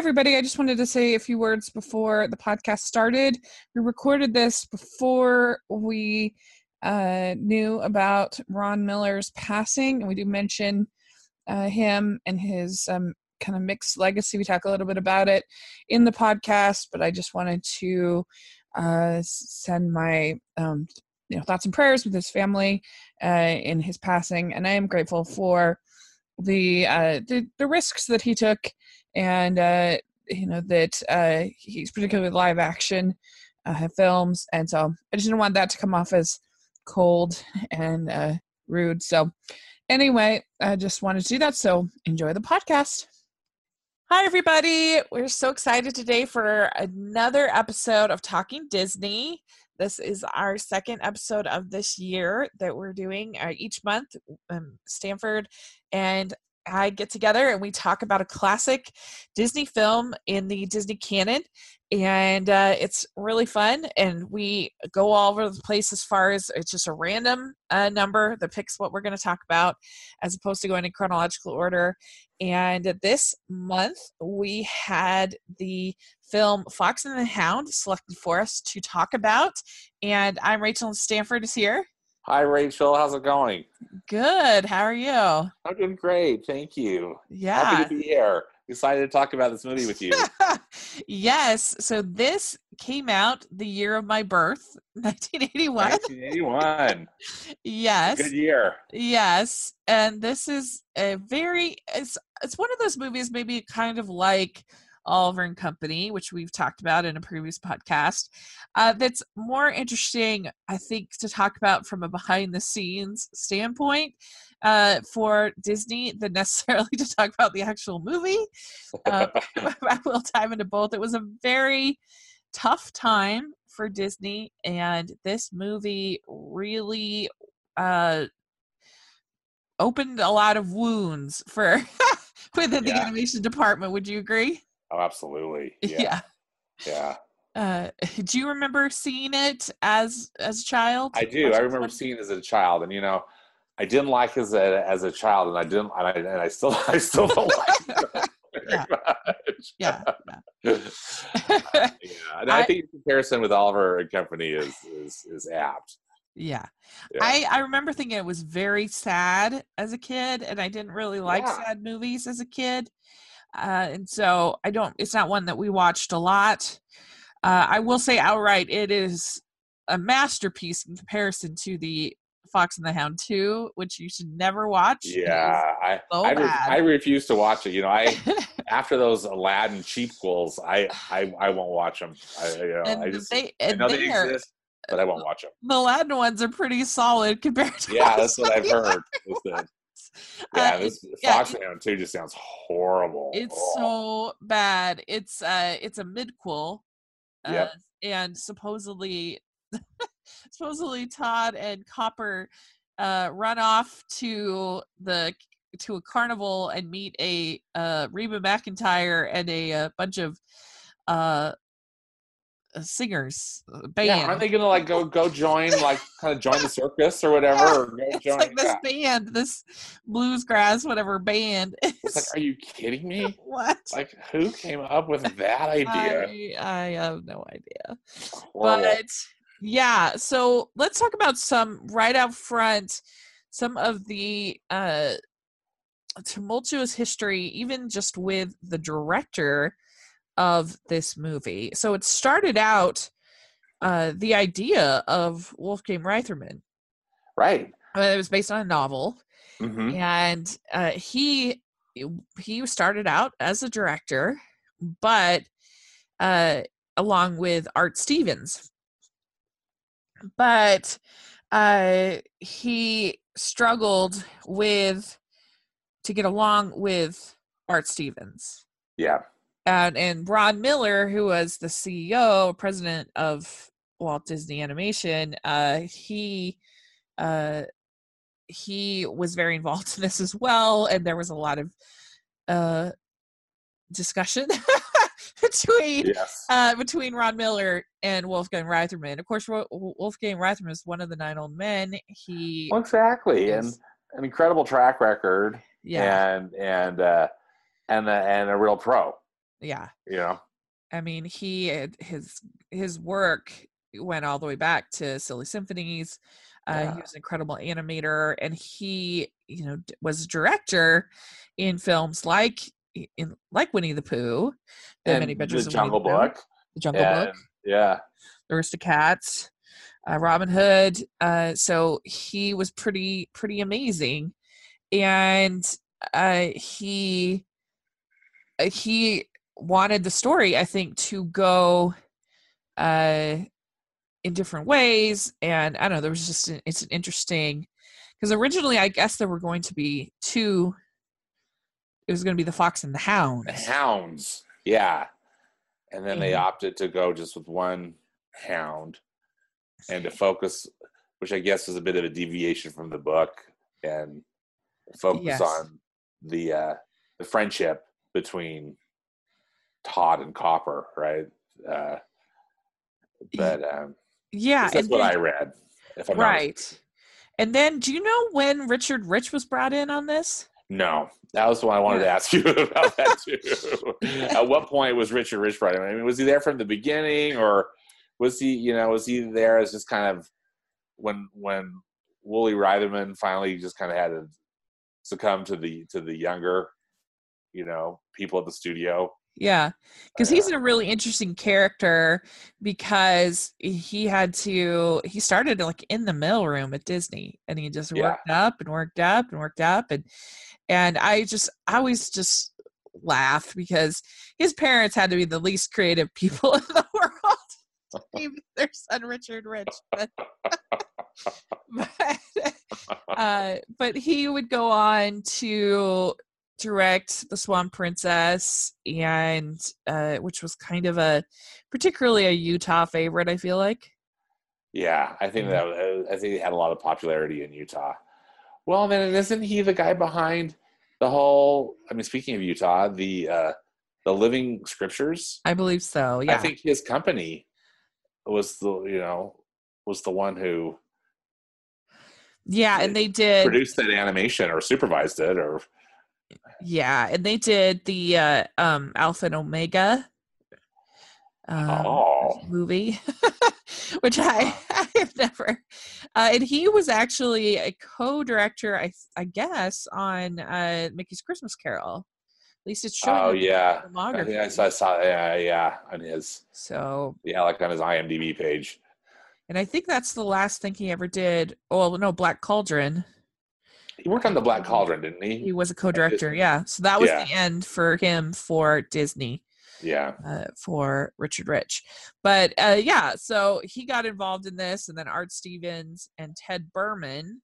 everybody. I just wanted to say a few words before the podcast started. We recorded this before we uh, knew about Ron Miller's passing, and we do mention uh, him and his um, kind of mixed legacy. We talk a little bit about it in the podcast, but I just wanted to uh, send my um, you know thoughts and prayers with his family uh, in his passing, and I am grateful for the uh, the, the risks that he took, and uh, you know that uh, he's particularly live action uh, films, and so I just didn't want that to come off as cold and uh, rude. So anyway, I just wanted to do that. So enjoy the podcast. Hi, everybody. We're so excited today for another episode of Talking Disney. This is our second episode of this year that we're doing uh, each month. Um, Stanford and I get together and we talk about a classic Disney film in the Disney canon. And uh, it's really fun. And we go all over the place as far as it's just a random uh, number that picks what we're going to talk about as opposed to going in chronological order. And this month we had the film Fox and the Hound selected for us to talk about. And I'm Rachel Stanford is here. Hi, Rachel. How's it going? Good. How are you? I'm doing great. Thank you. Yeah. Happy to be here. Excited to talk about this movie with you. yes. So this came out the year of my birth, 1981. 1981. yes. Good year. Yes. And this is a very it's it's one of those movies maybe kind of like Oliver and Company, which we've talked about in a previous podcast, uh, that's more interesting, I think, to talk about from a behind the scenes standpoint uh, for Disney than necessarily to talk about the actual movie. Uh, I will dive into both. It was a very tough time for Disney, and this movie really uh, opened a lot of wounds for within the animation department. Would you agree? Oh, absolutely. Yeah. Yeah. Uh, do you remember seeing it as as a child? I do. I remember seeing it as a child, and you know, I didn't like it as a, as a child, and I didn't, and I, and I still, I still don't like it very Yeah. Yeah, yeah. And I, I- think the comparison with Oliver and Company is is is apt. yeah. Yeah. I I remember thinking it was very sad as a kid, and I didn't really like Yeah. sad movies as a kid, uh, and so I don't. It's not one that we watched a lot. Uh, I will say outright, it is a masterpiece in comparison to the Fox and the Hound 2, which you should never watch. Yeah, I so I, re- I refuse to watch it. You know, I after those Aladdin cheapquels, I I, I won't watch them. I you know, and I just they I know they exist, but I won't watch them. the Aladdin ones are pretty solid compared to Yeah, that's what I've heard. that- yeah, Uh, this yeah, Fox and Hound two just sounds horrible. It's Oh, so bad. It's uh it's a midquel. Uh, Yep. and supposedly supposedly Todd and Copper uh run off to the to a carnival and meet a uh Reba McEntire and a, uh bunch of uh uh, singers uh, band. yeah, aren't they gonna like go go join like kind of join the circus or whatever? or go it's join, like this yeah. band, this bluesgrass, whatever band. It's like, are you kidding me? what? Like, who came up with that idea? I, I have no idea. Horrible. But yeah, so let's talk about some right out front, some of the uh, tumultuous history, even just with the director of this movie. So it started out uh, the idea of Wolfgang Reitherman. right. Uh, it was based on a novel, hmm and uh, he he started out as a director, but uh, along with Art Stevens, but uh, he struggled with to get along with Art Stevens. Yeah. And, and Ron Miller, who was the CEO, president of Walt Disney Animation, uh, he uh, he was very involved in this as well, and there was a lot of uh, discussion between Yes. uh, between Ron Miller and Wolfgang Reitherman. Of course, Wolfgang Reitherman is one of the nine old men. He, Well, exactly, and an incredible track record, yeah, and and uh, and a, and a real pro. Yeah. Yeah. I mean, he his his work went all the way back to Silly Symphonies. Uh, Yeah. He was an incredible animator, and he, you know, was a director in films like in like Winnie the Pooh, The and Many Adventures the Jungle Book. The Jungle and- Book, Yeah. The Aristocats, uh, Robin Hood. Uh, so he was pretty pretty amazing, and uh, he uh, he wanted the story, I think, to go uh, in different ways, and I don't know. There was just an, it's an interesting because originally, I guess there were going to be two. It was going to be the Fox and the Hound. The hounds. Yeah. And then they opted to go just with one hound and to focus, which I guess was a bit of a deviation from the book and focus Yes. on the uh, the friendship between Todd and Copper, right? Uh, but um, Yeah, that's what then- I read. If I'm not right. And then, do you know when Richard Rich was brought in on this? No, that was one I wanted to ask you about that too. At what point was Richard Rich brought in? I mean, was he there from the beginning, or was he, you know, was he there as just kind of when when Woolie Reitherman finally just kind of had to succumb to the to the younger, you know, people at the studio? Yeah, because he's a really interesting character because he had to. He started like in the mailroom at Disney, and he just Yeah. worked up and worked up and worked up, and and I just I always just laughed because his parents had to be the least creative people in the world. Maybe their son Richard Rich, but but, uh, but he would go on to direct the Swan Princess, and uh, which was kind of a particularly a Utah favorite. I feel like. Yeah, I think Mhm. that was- I think he had a lot of popularity in Utah. Well, then isn't he the guy behind the whole? I mean, speaking of Utah, the uh, the Living Scriptures. I believe so. Yeah. I think his company was the you know was the one who yeah, and they did. produced that animation or supervised it or Yeah, and they did the uh, um, Alpha and Omega um, Oh. movie, which I I've never. Uh, and he was actually a co-director, I I guess, on uh, Mickey's Christmas Carol. At least it's showing. oh yeah, I, think I saw, I saw yeah yeah on his So, yeah like on his IMDb page. and I think that's the last thing he ever did. Oh no, Black Cauldron. He worked on the Black Cauldron, didn't He he? was a co-director. Yeah, so that was Yeah. the end for him for Disney. Yeah, uh, for Richard Rich. But uh, yeah, so he got involved in this, and then Art Stevens and Ted Berman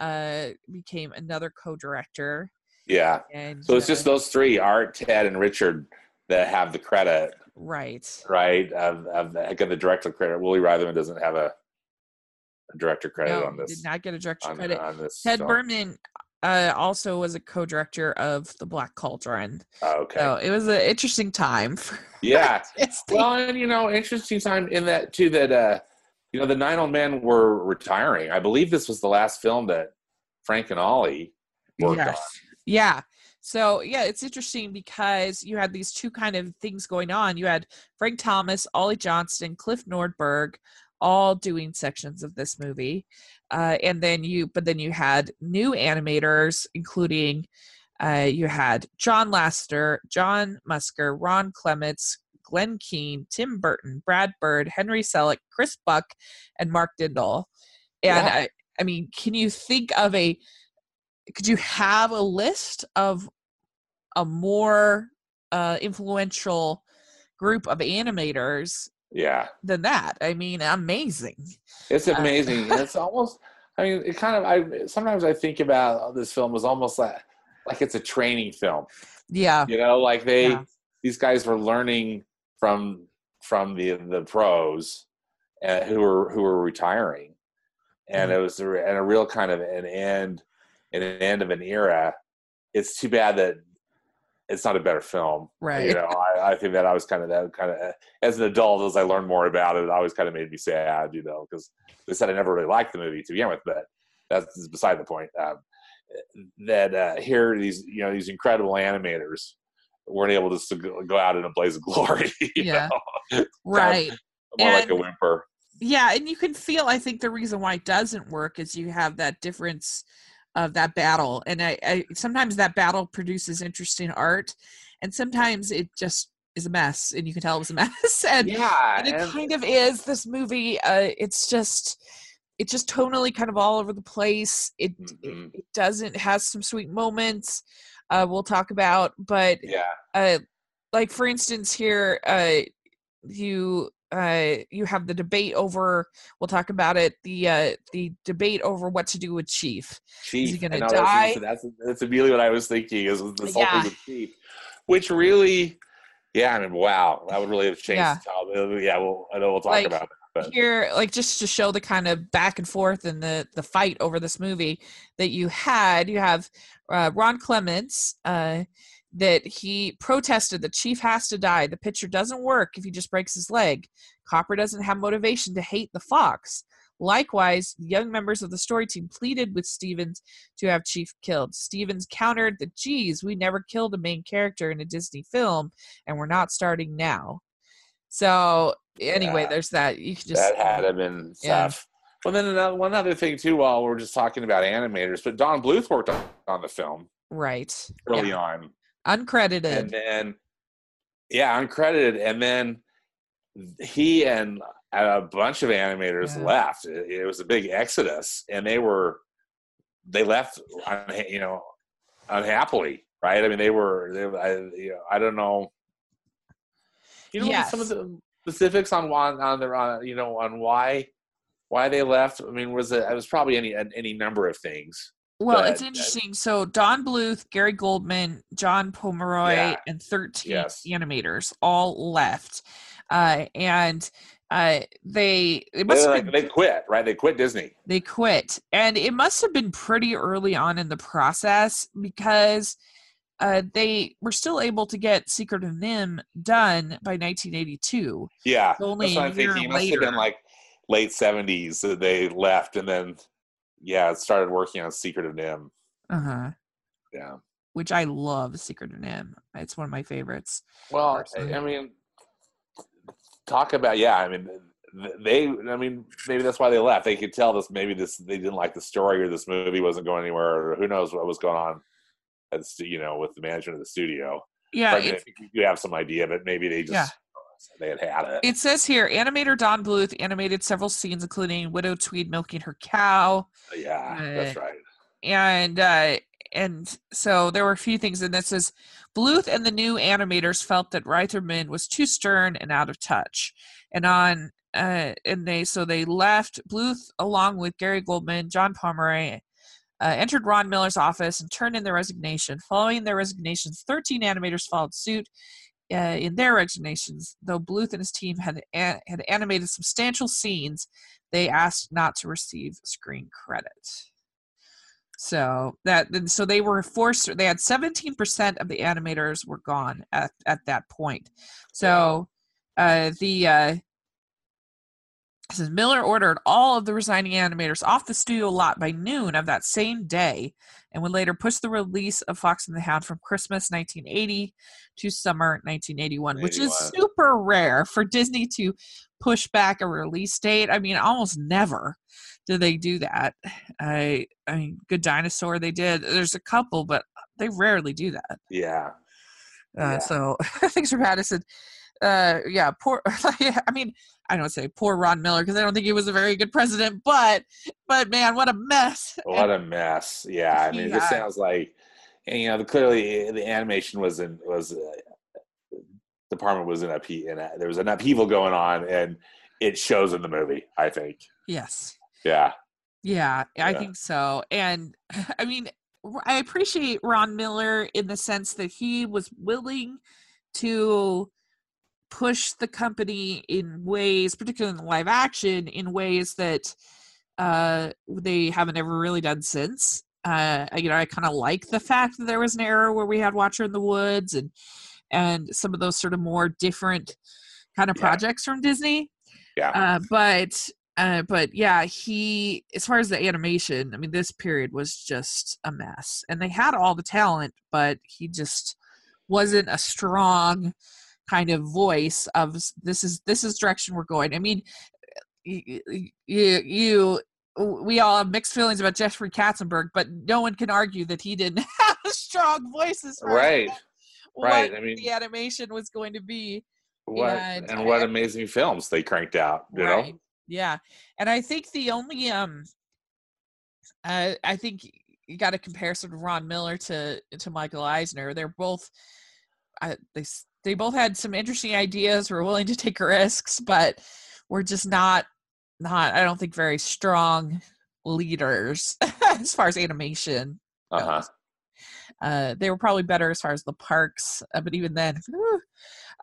uh, became another co-director. yeah. And So it's uh, just those three, Art, Ted, and Richard, that have the credit, right. right? Of, of the, again, the director credit. Willie Reitherman doesn't have a, a director credit No, on this. did not get a director on, credit. on this Ted film. Berman uh, also was a co-director of The Black Cauldron. Oh, okay. So it was an interesting time. Yeah. Well, and you know, interesting time in that too. That uh, you know, the nine old men were retiring. I believe this was the last film that Frank and Ollie worked on. Yeah. So yeah, it's interesting because you had these two kind of things going on. You had Frank Thomas, Ollie Johnston, Cliff Nordberg, all doing sections of this movie, uh, and then you, but then you had new animators, including uh, you had John Lasseter, John Musker, Ron Clements, Glenn Keane, Tim Burton, Brad Bird, Henry Selick, Chris Buck, and Mark Dindal. And Yeah. I, I mean, can you think of a could you have a list of a more uh, influential group of animators Yeah, than that? I mean, amazing. it's Uh, amazing. it's almost. I mean, it kind of. I sometimes I think about this film as almost like like it's a training film. Yeah, You know, like they Yeah. these guys were learning from from the the pros uh, who were who were retiring, and Mm-hmm. it was a, and a real kind of an end an end of an era. It's too bad that it's not a better film. Right. You know, I, I think that I was kind of that kind of as an adult as I learned more about it, it always kind of made me sad. You know, because they said I never really liked the movie to begin with, but that's beside the point. Um, that uh, here these you know these incredible animators weren't able to go out in a blaze of glory. Yeah. right. More like a whimper. Yeah, and you can feel. I think the reason why it doesn't work is you have that difference of that battle, and I, I sometimes that battle produces interesting art, and sometimes it just is a mess, and you can tell it was a mess. and Yeah, and it and- kind of is this movie uh it's just it's just tonally kind of all over the place it Mhm. it doesn't it has some sweet moments uh we'll talk about but yeah, uh like for instance here uh you uh you have the debate over we'll talk about it the uh the debate over what to do with chief Chief. he gonna I know, that's- die? That's, that's immediately what I was thinking is the Yeah. of Chief, which really, yeah, I mean, wow, that would really have changed. Yeah. Yeah, well, I know we'll talk Like, about it. But here like just to show the kind of back and forth and the the fight over this movie that you had you have uh, ron clements uh that he protested the chief has to die the picture doesn't work if he just breaks his leg copper doesn't have motivation to hate the fox likewise young members of the story team pleaded with stevens to have chief killed stevens countered that geez we never killed a main character in a disney film and we're not starting now so anyway Yeah. there's that you can just that had him and Yeah. stuff. Well, then another, one other thing too, while we're just talking about animators, but Don Bluth worked on, on the film right early yeah. on, uncredited and then yeah, uncredited, and then he and a bunch of animators Yeah. left. It, it was a big exodus, and they were they left, unha- you know, unhappily, right? I mean, they were. They, I, you know, I don't know. You know some of the specifics on why on their on you know on why why they left. I mean, was it? It was probably any any number of things. Well it's interesting so don bluth gary goldman john pomeroy Yeah. and 13 Yes. animators all left uh and uh they it They, must have been, they quit, right? They quit Disney. they quit and it must have been pretty early on in the process because uh, they were still able to get Secret of NIMH done by 1982. Yeah, Only that's what I'm thinking. It must have later. been like late '70s that they left, and then yeah, it started working on Secret of NIMH. Uh huh. Yeah. Which I love, Secret of NIMH. It's one of my favorites. Well, Personally. I mean, talk about yeah. I mean, they. I mean, maybe that's why they left. They could tell this. Maybe this they didn't like the story, or this movie wasn't going anywhere, or who knows what was going on. As you know, with the management of the studio. Yeah, But I, mean, I think you have some idea, but maybe they just Yeah. They had had it. it says here animator Don Bluth animated several scenes, including Widow Tweed milking her cow. yeah, that's uh, right. and uh and so there were a few things and this is bluth and the new animators felt that reitherman was too stern and out of touch and on uh and they so they left bluth along with gary goldman john pomeroy uh, entered ron miller's office and turned in their resignation following their resignations 13 animators followed suit uh, in their resignations though bluth and his team had had animated substantial scenes they asked not to receive screen credit so that so they were forced they had 17% of the animators were gone at, at that point. So uh the uh says Miller ordered all of the resigning animators off the studio lot by noon of that same day and would later push the release of Fox and the Hound from Christmas 1980 to summer 1981, which is super rare for Disney to push back a release date. I mean, almost never do they do that. I I mean, Good Dinosaur they did. There's a couple, but they rarely do that. Yeah, Uh, Yeah. So thanks for Madison. Uh, yeah, poor. I mean, I don't say poor Ron Miller because I don't think he was a very good president, but but man, what a mess. what a mess. Yeah, I mean, it just sounds like, and, you know, the, clearly the animation was in was uh, department was in upheaval, and there was an upheaval going on, and it shows in the movie. I think. yes. Yeah, Yeah, I Yeah. think so. And I mean, I appreciate Ron Miller in the sense that he was willing to push the company in ways, particularly in live action, in ways that uh, they haven't ever really done since. Uh, you know, I kind of like the fact that there was an era where we had Watcher in the Woods and and some of those sort of more different kind of Yeah. projects from Disney yeah, uh, but uh, but yeah, he as far as the animation, I mean, this period was just a mess, and they had all the talent, but he just wasn't a strong kind of voice of this is this is direction we're going. I mean, you, you, you we all have mixed feelings about Jeffrey Katzenberg, but no one can argue that he didn't have a strong voices. Right. what Right. I mean, the animation was going to be. what and and what I- amazing films they cranked out. You right. know. Yeah. And I think the only um uh, I think you got to compare sort of Ron Miller to to Michael Eisner. They're both uh, they they both had some interesting ideas. Were willing to take risks, but were just not not I don't think very strong leaders as far as animation. Uh huh. Uh, they were probably better as far as the parks, uh, but even then,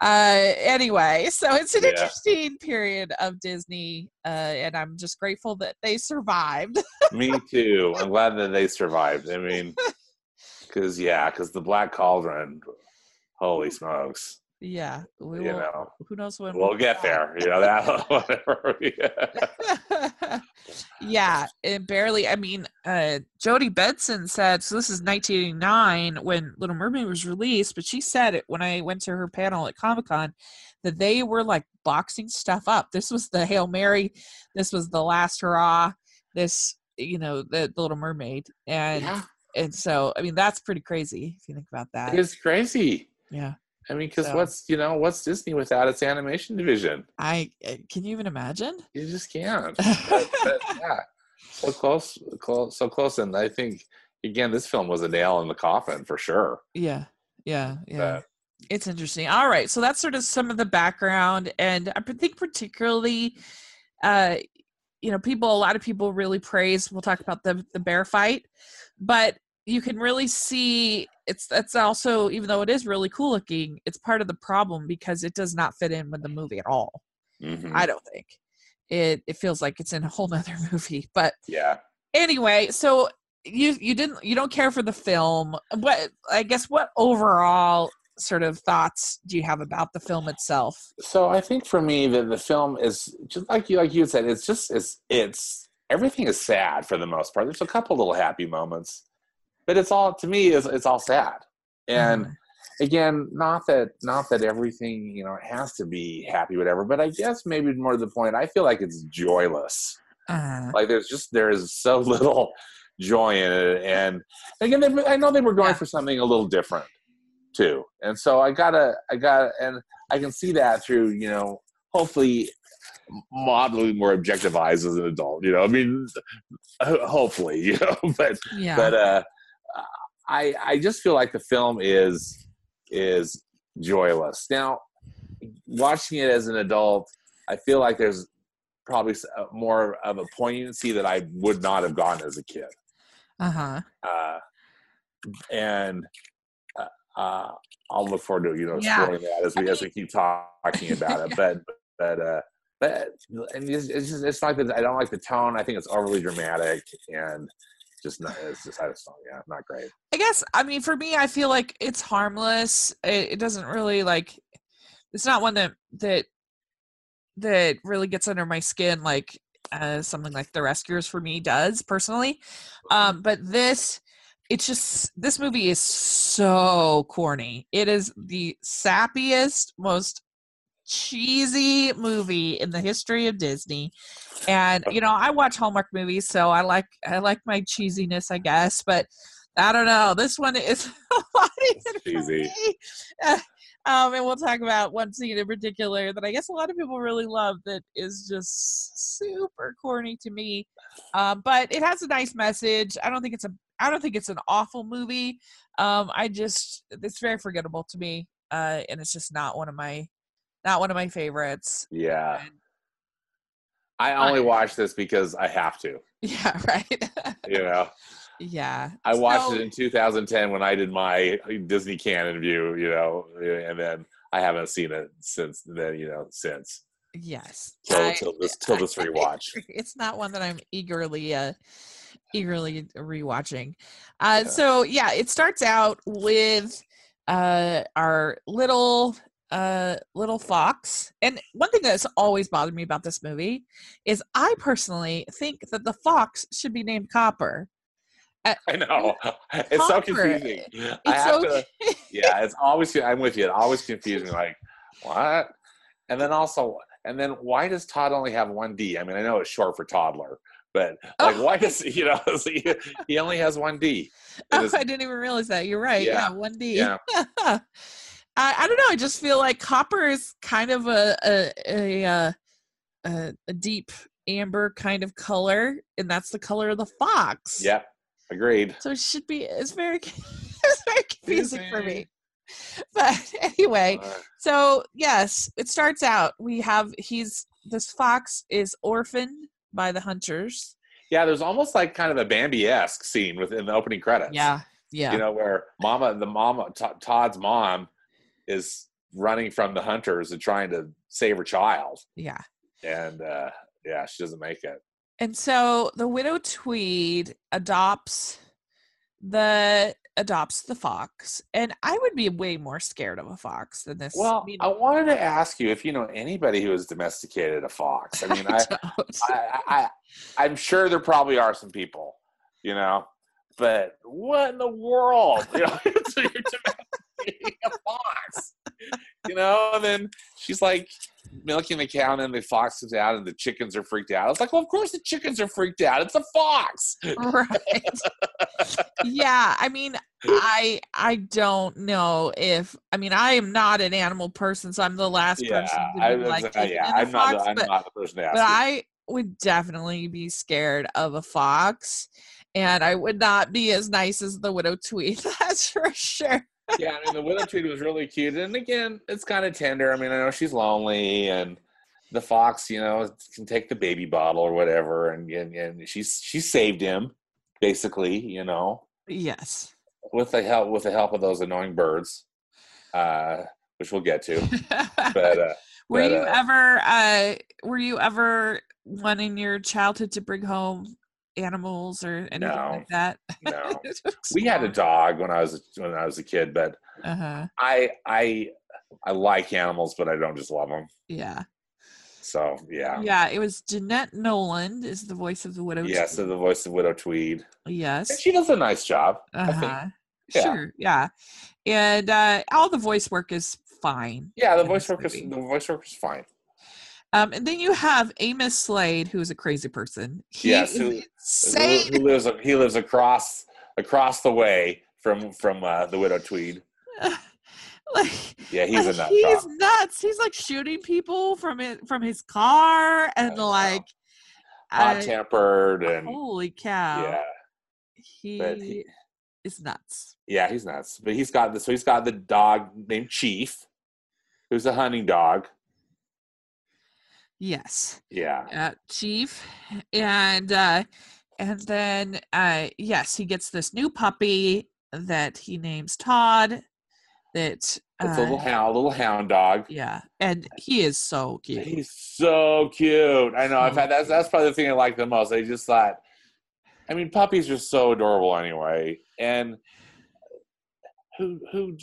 uh, anyway. So it's an Yeah. interesting period of Disney, uh, and I'm just grateful that they survived. Me too. I'm glad that they survived. I mean, because yeah, because the Black Cauldron, holy smokes, yeah, we you will, know, who knows when we'll get there. You know that whatever. Yeah. yeah, it barely. I mean, uh, Jodi Benson said so. This is 1989 when Little Mermaid was released, but she said it when I went to her panel at Comic Con that they were like boxing stuff up. This was the Hail Mary. This was the Last Hurrah. This, you know, the, the Little Mermaid, and yeah, and so I mean that's pretty crazy if you think about that. it's crazy. Yeah, I mean, because So- what's you know what's Disney without its animation division? I uh, can you even imagine? You just can't. But- but, yeah, so close, close, so close, and I think again, this film was a nail in the coffin for sure. Yeah, yeah, yeah. But- It's interesting. All right, so that's sort of some of the background, and I think particularly, uh, you know, people. A lot of people really praise. We'll talk about the the bear fight, but you can really see it's that's also even though it is really cool looking, it's part of the problem because it does not fit in with the movie at all. Mhm. I don't think it. It feels like it's in a whole nother movie, but yeah. anyway so you you didn't you don't care for the film what i guess what overall sort of thoughts do you have about the film itself So I think for me that the film is just like you like you said, it's just it's it's everything is sad for the most part. There's a couple little happy moments, but it's all to me is it's all sad. And Uh, again, not that not that everything you know has to be happy, whatever. But I guess maybe more to the point, I feel like it's joyless. uh, Like there's just there is so little joy in it, and again, they, I know they were going Yeah. for something a little different too, and so I gotta I gotta and I can see that through you know hopefully modeling more objective eyes as an adult. You know, I mean, hopefully, you know, but yeah but uh, I I just feel like the film is is joyless. Now, watching it as an adult, I feel like there's probably uh, more of a poignancy that I would not have gotten as a kid. uh-huh Uh, and uh, uh, I'll look forward to you know Yeah. exploring that as we I as we keep talking about it. But but uh, but and it's, it's just it's not that I don't like the tone. I think it's overly dramatic and just not. It's just I just don't. Yeah, not great. i guess i mean for me i feel like it's harmless it, it doesn't really like it's not one that that that really gets under my skin like uh something like the rescuers for me does personally um but this it's just this movie is so corny it is the sappiest most cheesy movie in the history of disney and you know i watch hallmark movies so i like i like my cheesiness i guess but i don't know this one is a lot cheesy. Um, and we'll talk about one scene in particular that I guess a lot of people really love that is just super corny to me. Um, but it has a nice message. I don't think it's a I don't think it's an awful movie. Um, I just it's very forgettable to me. Uh, and it's just not one of my not one of my favorites. Yeah, And- I only watch this because I have to. yeah, right. You know, yeah. I watched So- it in 2010 when I did my Disney Canon view. You know, and then I haven't seen it since then. You know, since Yes. till I- till this till this rewatch. it's not one that I'm eagerly uh eagerly rewatching. Uh Yeah. so yeah, it starts out with uh our little uh little fox. And one thing that's always bothered me about this movie is I personally think that the fox should be named Copper. I know. It's so confusing. It's I have to. Yeah, it's always. I'm with you. It always confusing. Like what? And then also, and then why does Todd only have one D? I mean, I know it's short for toddler, but like, Oh. why does you know he, only has one D? Oh, I didn't even realize that. You're right. Yeah. Yeah, one D. Yeah. I, I don't know. I just feel like copper is kind of a a a, uh, a, a deep amber kind of color, and that's the color of the fox. Yep, agreed. So it should be. It's very it's very confusing for me. But anyway, Uh, so yes, it starts out. We have he's this fox is orphaned by the hunters. yeah, there's almost like kind of a Bambi-esque scene within the opening credits. Yeah, yeah, you know where mama the mama T- todd's mom is running from the hunters and trying to save her child yeah. and uh yeah she doesn't make it And so the widow Tweed adopts the adopts the fox, and I would be way more scared of a fox than this. well I mean, i wanted to ask you if you know anybody who has domesticated a fox i mean i. I, I i'm sure there probably are some people you know but what in the world you know so you're domesticating a fox you know and then she's like milking the cow and then the fox comes out and the chickens are freaked out. It's like well of course the chickens are freaked out. It's a fox. Right. Yeah i mean i i don't know if i mean i am not an animal person so i'm the last yeah person to I, be like uh, yeah i'm not the, i'm but, not the person to ask but you. i would definitely be scared of a fox and i would not be as nice as the widow tweed that's for sure yeah, I mean the widow tweed was really cute, and again, it's kind of tender. I mean, I know she's lonely, and the fox, you know, can take the baby bottle or whatever, and and, and she's she saved him, basically, you know, yes with the help with the help of those annoying birds, uh, which we'll get to. But uh, were but, you uh, ever uh were you ever one in your childhood to bring home animals or anything No. like that no, we had a dog when I was when I was a kid, but uh-huh I I I like animals, but I don't just love them. yeah So yeah, yeah it was jeanette nolan is the voice of the widow yeah. So the voice of Widow Tweed, and yes she does a nice job. Uh-huh yeah. sure yeah and uh all the voice work is fine Yeah, the voice work is the voice work is fine. Um and then you have amos slade who's a crazy person he Yes, is who- Who, who lives he lives across across the way from from uh, the widow Tweed. like Yeah, he's a nut he's nuts. He's like shooting people from it from his car and like Hot tempered and holy cow. yeah, He, he- is nuts. yeah, he's nuts. But he's got the so he's got the dog named Chief, who's a hunting dog. Yes. Yeah, Uh, Chief. And uh and then uh yes, he gets this new puppy that he names Todd that it's uh, a little hound, little hound dog. yeah, and he is so cute. He's so cute. I know. I've had that's that's probably the thing I like the most. I just thought, I mean, puppies are so adorable anyway, and who who,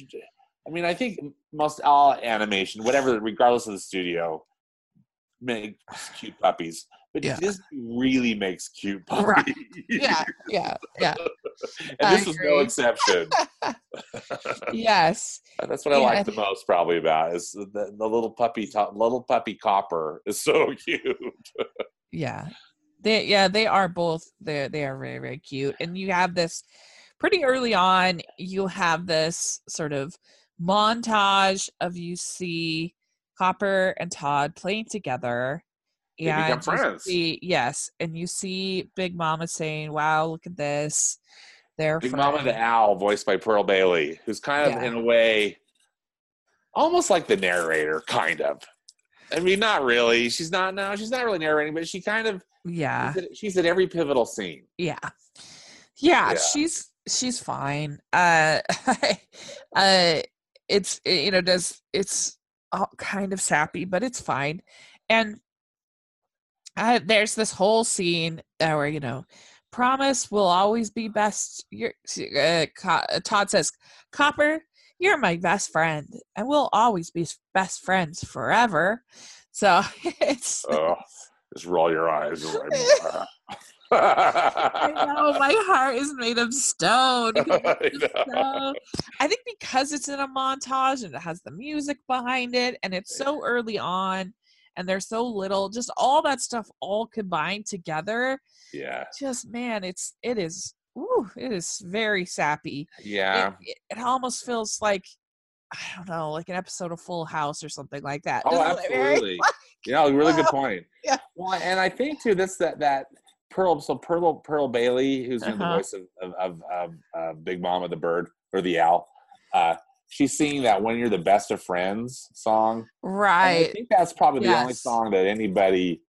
I mean, I think most all animation, whatever, regardless of the studio, makes cute puppies. But Yeah. Disney really makes cute puppies. Right. yeah, yeah, yeah. and I this is no exception. Yes. That's what I Yeah. like the most, probably about is the, the little puppy, top, little puppy copper is so cute. Yeah. They yeah, they are both they they are very, very cute. And you have this pretty early on, you have this sort of montage of you see Copper and Todd playing together. Friends. see- yes, and you see Big Mama saying, "Wow, look at this." They're Big Mama the. Owl, voiced by Pearl Bailey, who's kind of Yeah. in a way almost like the narrator, kind of. I mean, not really. She's not now. she's not really narrating, but she kind of Yeah. she's at, she's at every pivotal scene. Yeah. Yeah, Yeah. she's she's fine. Uh uh it's you know does it's all kind of sappy, but it's fine. And uh, there's this whole scene uh, where you know promise will always be best you're uh, uh, Todd says Copper you're my best friend and we'll always be best friends forever. So it's Oh, just roll your eyes. Like. I know my heart is made of stone. I so- I think because it's in a montage and it has the music behind it and it's so early on and there's so little, just all that stuff all combined together. yeah, Just man, it's it is ooh, it is very sappy. yeah. It, it, it almost feels like I don't know, like an episode of Full House or something like that. Oh, Doesn't absolutely. You know, really good point. Yeah. Well, and I think too, that's that that Pearl. So Pearl Pearl Bailey, who's in the Uh-huh. voice of of, of, of uh, Big Mama the Bird or the Owl. Uh, she's singing that "When You're the Best of Friends" song. And I think that's probably the only song that anybody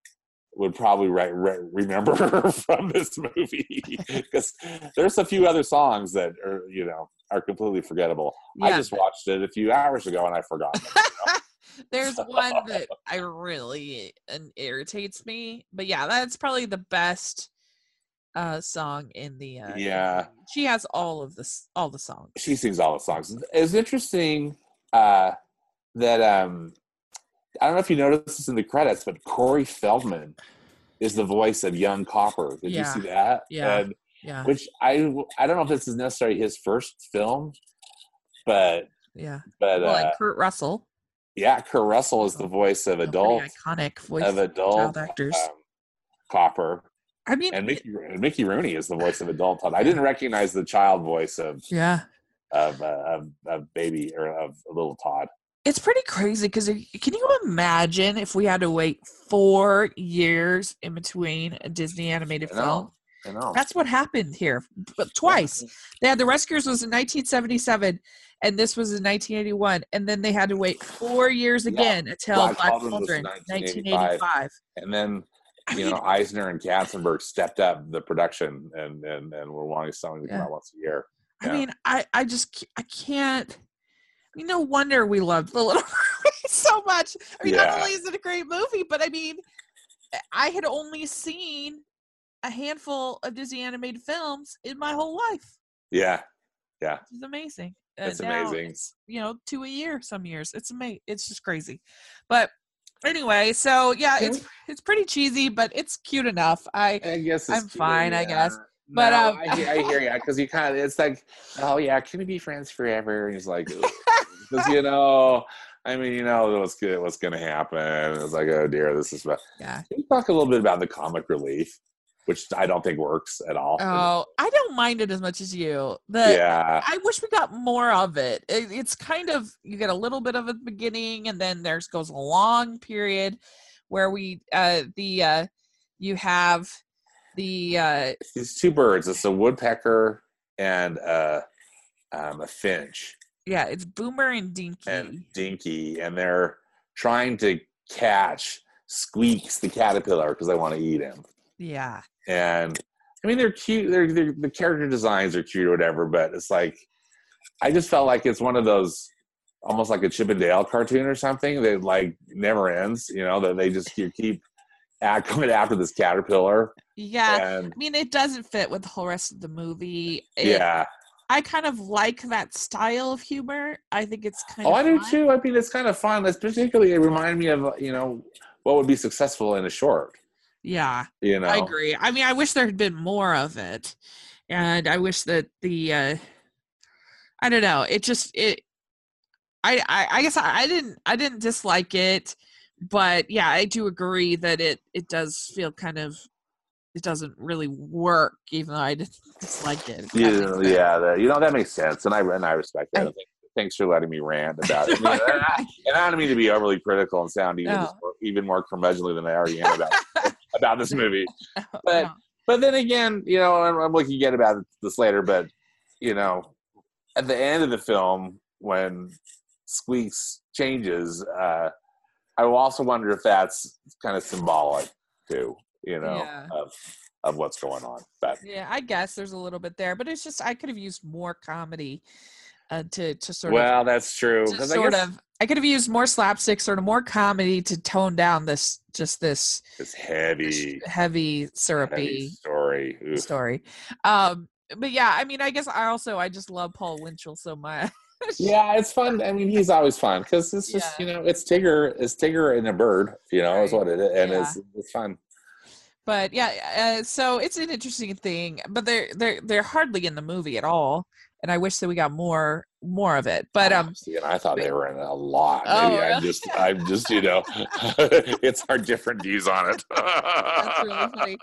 would probably re- re- remember from this movie because there's a few other songs that are you know are completely forgettable. I just watched it a few hours ago and I forgot. them. There's one that I really uh, irritates me, but yeah, that's probably the best uh song in the uh Yeah. she has all of this all the songs she sings all the songs. It's interesting uh, that um, I don't know if you noticed this in the credits, but Corey Feldman is the voice of young Copper. Did you see that? Yeah. And, yeah which I I don't know if this is necessarily his first film, but yeah but well uh, and kurt russell yeah, Kurt Russell is the voice of adult iconic voice of adult child actors um, Copper, i mean and Mickey and Mickey Rooney is the voice of adult Todd. I didn't recognize the child voice of yeah of uh, of, of baby or of little Todd. it's pretty crazy because can you imagine if we had to wait four years in between a disney animated I film know. I know. That's what happened here, but twice. They had the Rescuers was in 1977, and this was in 1981, and then they had to wait four years Yeah. again until Black Black, Cauldron 1985. 1985. and then you know Eisner and Katzenberg stepped up the production and and and were wanting something to come Yeah. out once a year. I mean, I, I just, I can't. I mean, no wonder we loved the Little Mermaid so much. I mean, not only is it a great movie, but I mean, I had only seen a handful of Disney animated films in my whole life. Yeah, Which is amazing. Uh, It's amazing. you know, two a year some years. It's amazing. It's just crazy. But anyway, so yeah, it's it's pretty cheesy, but it's cute enough. I I guess I'm cute, fine, I yeah. guess. But, No, um, I, hear- I hear you because you kind of it's like, oh yeah, can we be friends forever? And he's like, because you know, I mean, you know what's good, what's going to happen. It's like, oh dear, this is. About. yeah. Can we talk a little bit about the comic relief, which I don't think works at all. Oh, I don't mind it as much as you. The yeah, I wish we got more of it. it. It's kind of you get a little bit of a beginning, and then there's goes a long period where we uh the uh you have the uh these two birds. It's a woodpecker and uh, um, a finch. yeah it's Boomer and Dinky. and Dinky, and they're trying to catch Squeaks the caterpillar because they want to eat him. yeah, And I mean, they're cute. They're, they're the character designs are cute or whatever, but it's like I just felt like it's one of those almost like a Chip and Dale cartoon or something that like never ends. You know that they just you keep at, coming after this caterpillar, yeah. and I mean, it doesn't fit with the whole rest of the movie. It- yeah. I kind of like that style of humor. I think it's kind Oh, of I do fun. too. I mean, it's kind of fun. It's particularly it reminded me of you know what would be successful in a short. Yeah, You know, I agree. I mean, I wish there had been more of it, and I wish that the uh I don't know. It just it. I I, I guess I, I didn't I didn't dislike it, but yeah, I do agree that it it does feel kind of it doesn't really work, even though I didn't dislike it. Yeah, yeah, that, you know that makes sense, and I and I respect that. I- Thanks for letting me rant about it. I mean, and, I, and I don't mean to be overly critical and sound even No. just more, even more curmudgeonly than I already am about about this movie. But No. but then again, you know, I'm, I'm looking at about this later. But you know, at the end of the film, when Squeaks changes, uh, I also wonder if that's kind of symbolic too. You know, Yeah. of of what's going on. But Yeah, I guess there's a little bit there, but it's just I could have used more comedy uh, to to sort of well, that's true. to 'cause I sort guess of I could have used more slapstick, sort of more comedy to tone down this just this it's heavy. heavy heavy syrupy story. Oof. story. Um, but yeah, I mean, I guess I also I just love Paul Winchell so much. Yeah, it's fun. I mean, he's always fun because it's just Yeah. you know it's Tigger, it's Tigger and a bird. You know, is what it is, and Yeah. it's it's fun. but yeah, uh, so it's an interesting thing, but they're they're they're hardly in the movie at all, and I wish that we got more more of it. But um, See, and I thought they were in a lot. Oh, Maybe I'm just, I'm just, you know, it's our different views on it. That's really funny.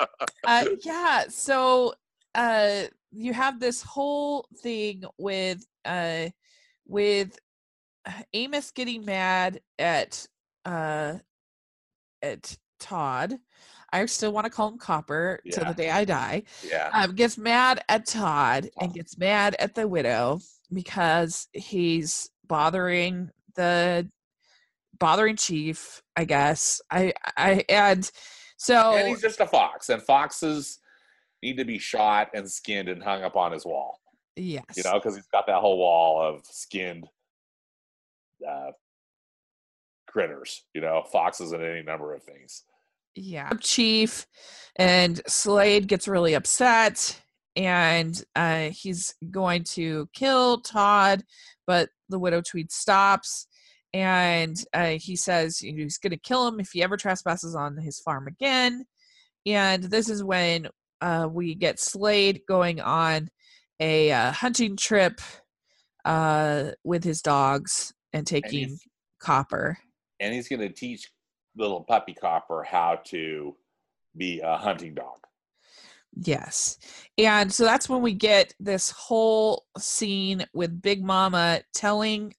uh, yeah, so uh, you have this whole thing with uh, with Amos getting mad at uh, at Todd. I still want to call him Copper till the day I die. Yeah, um, gets mad at Todd and gets mad at the widow because he's bothering the bothering chief. I guess I I and so and he's just a fox, and foxes need to be shot and skinned and hung up on his wall. yes, You know, because he's got that whole wall of skinned uh, critters. You know, foxes and any number of things. Yeah, chief, and Slade gets really upset and uh, he's going to kill Todd, but the widow tweed stops. And uh, he says he's going to kill him if he ever trespasses on his farm again. And this is when uh, we get Slade going on a uh, hunting trip uh, with his dogs and taking he's- Copper. And he's going to teach little puppy Copper how to be a hunting dog. Yes. And so that's when we get this whole scene with Big Mama telling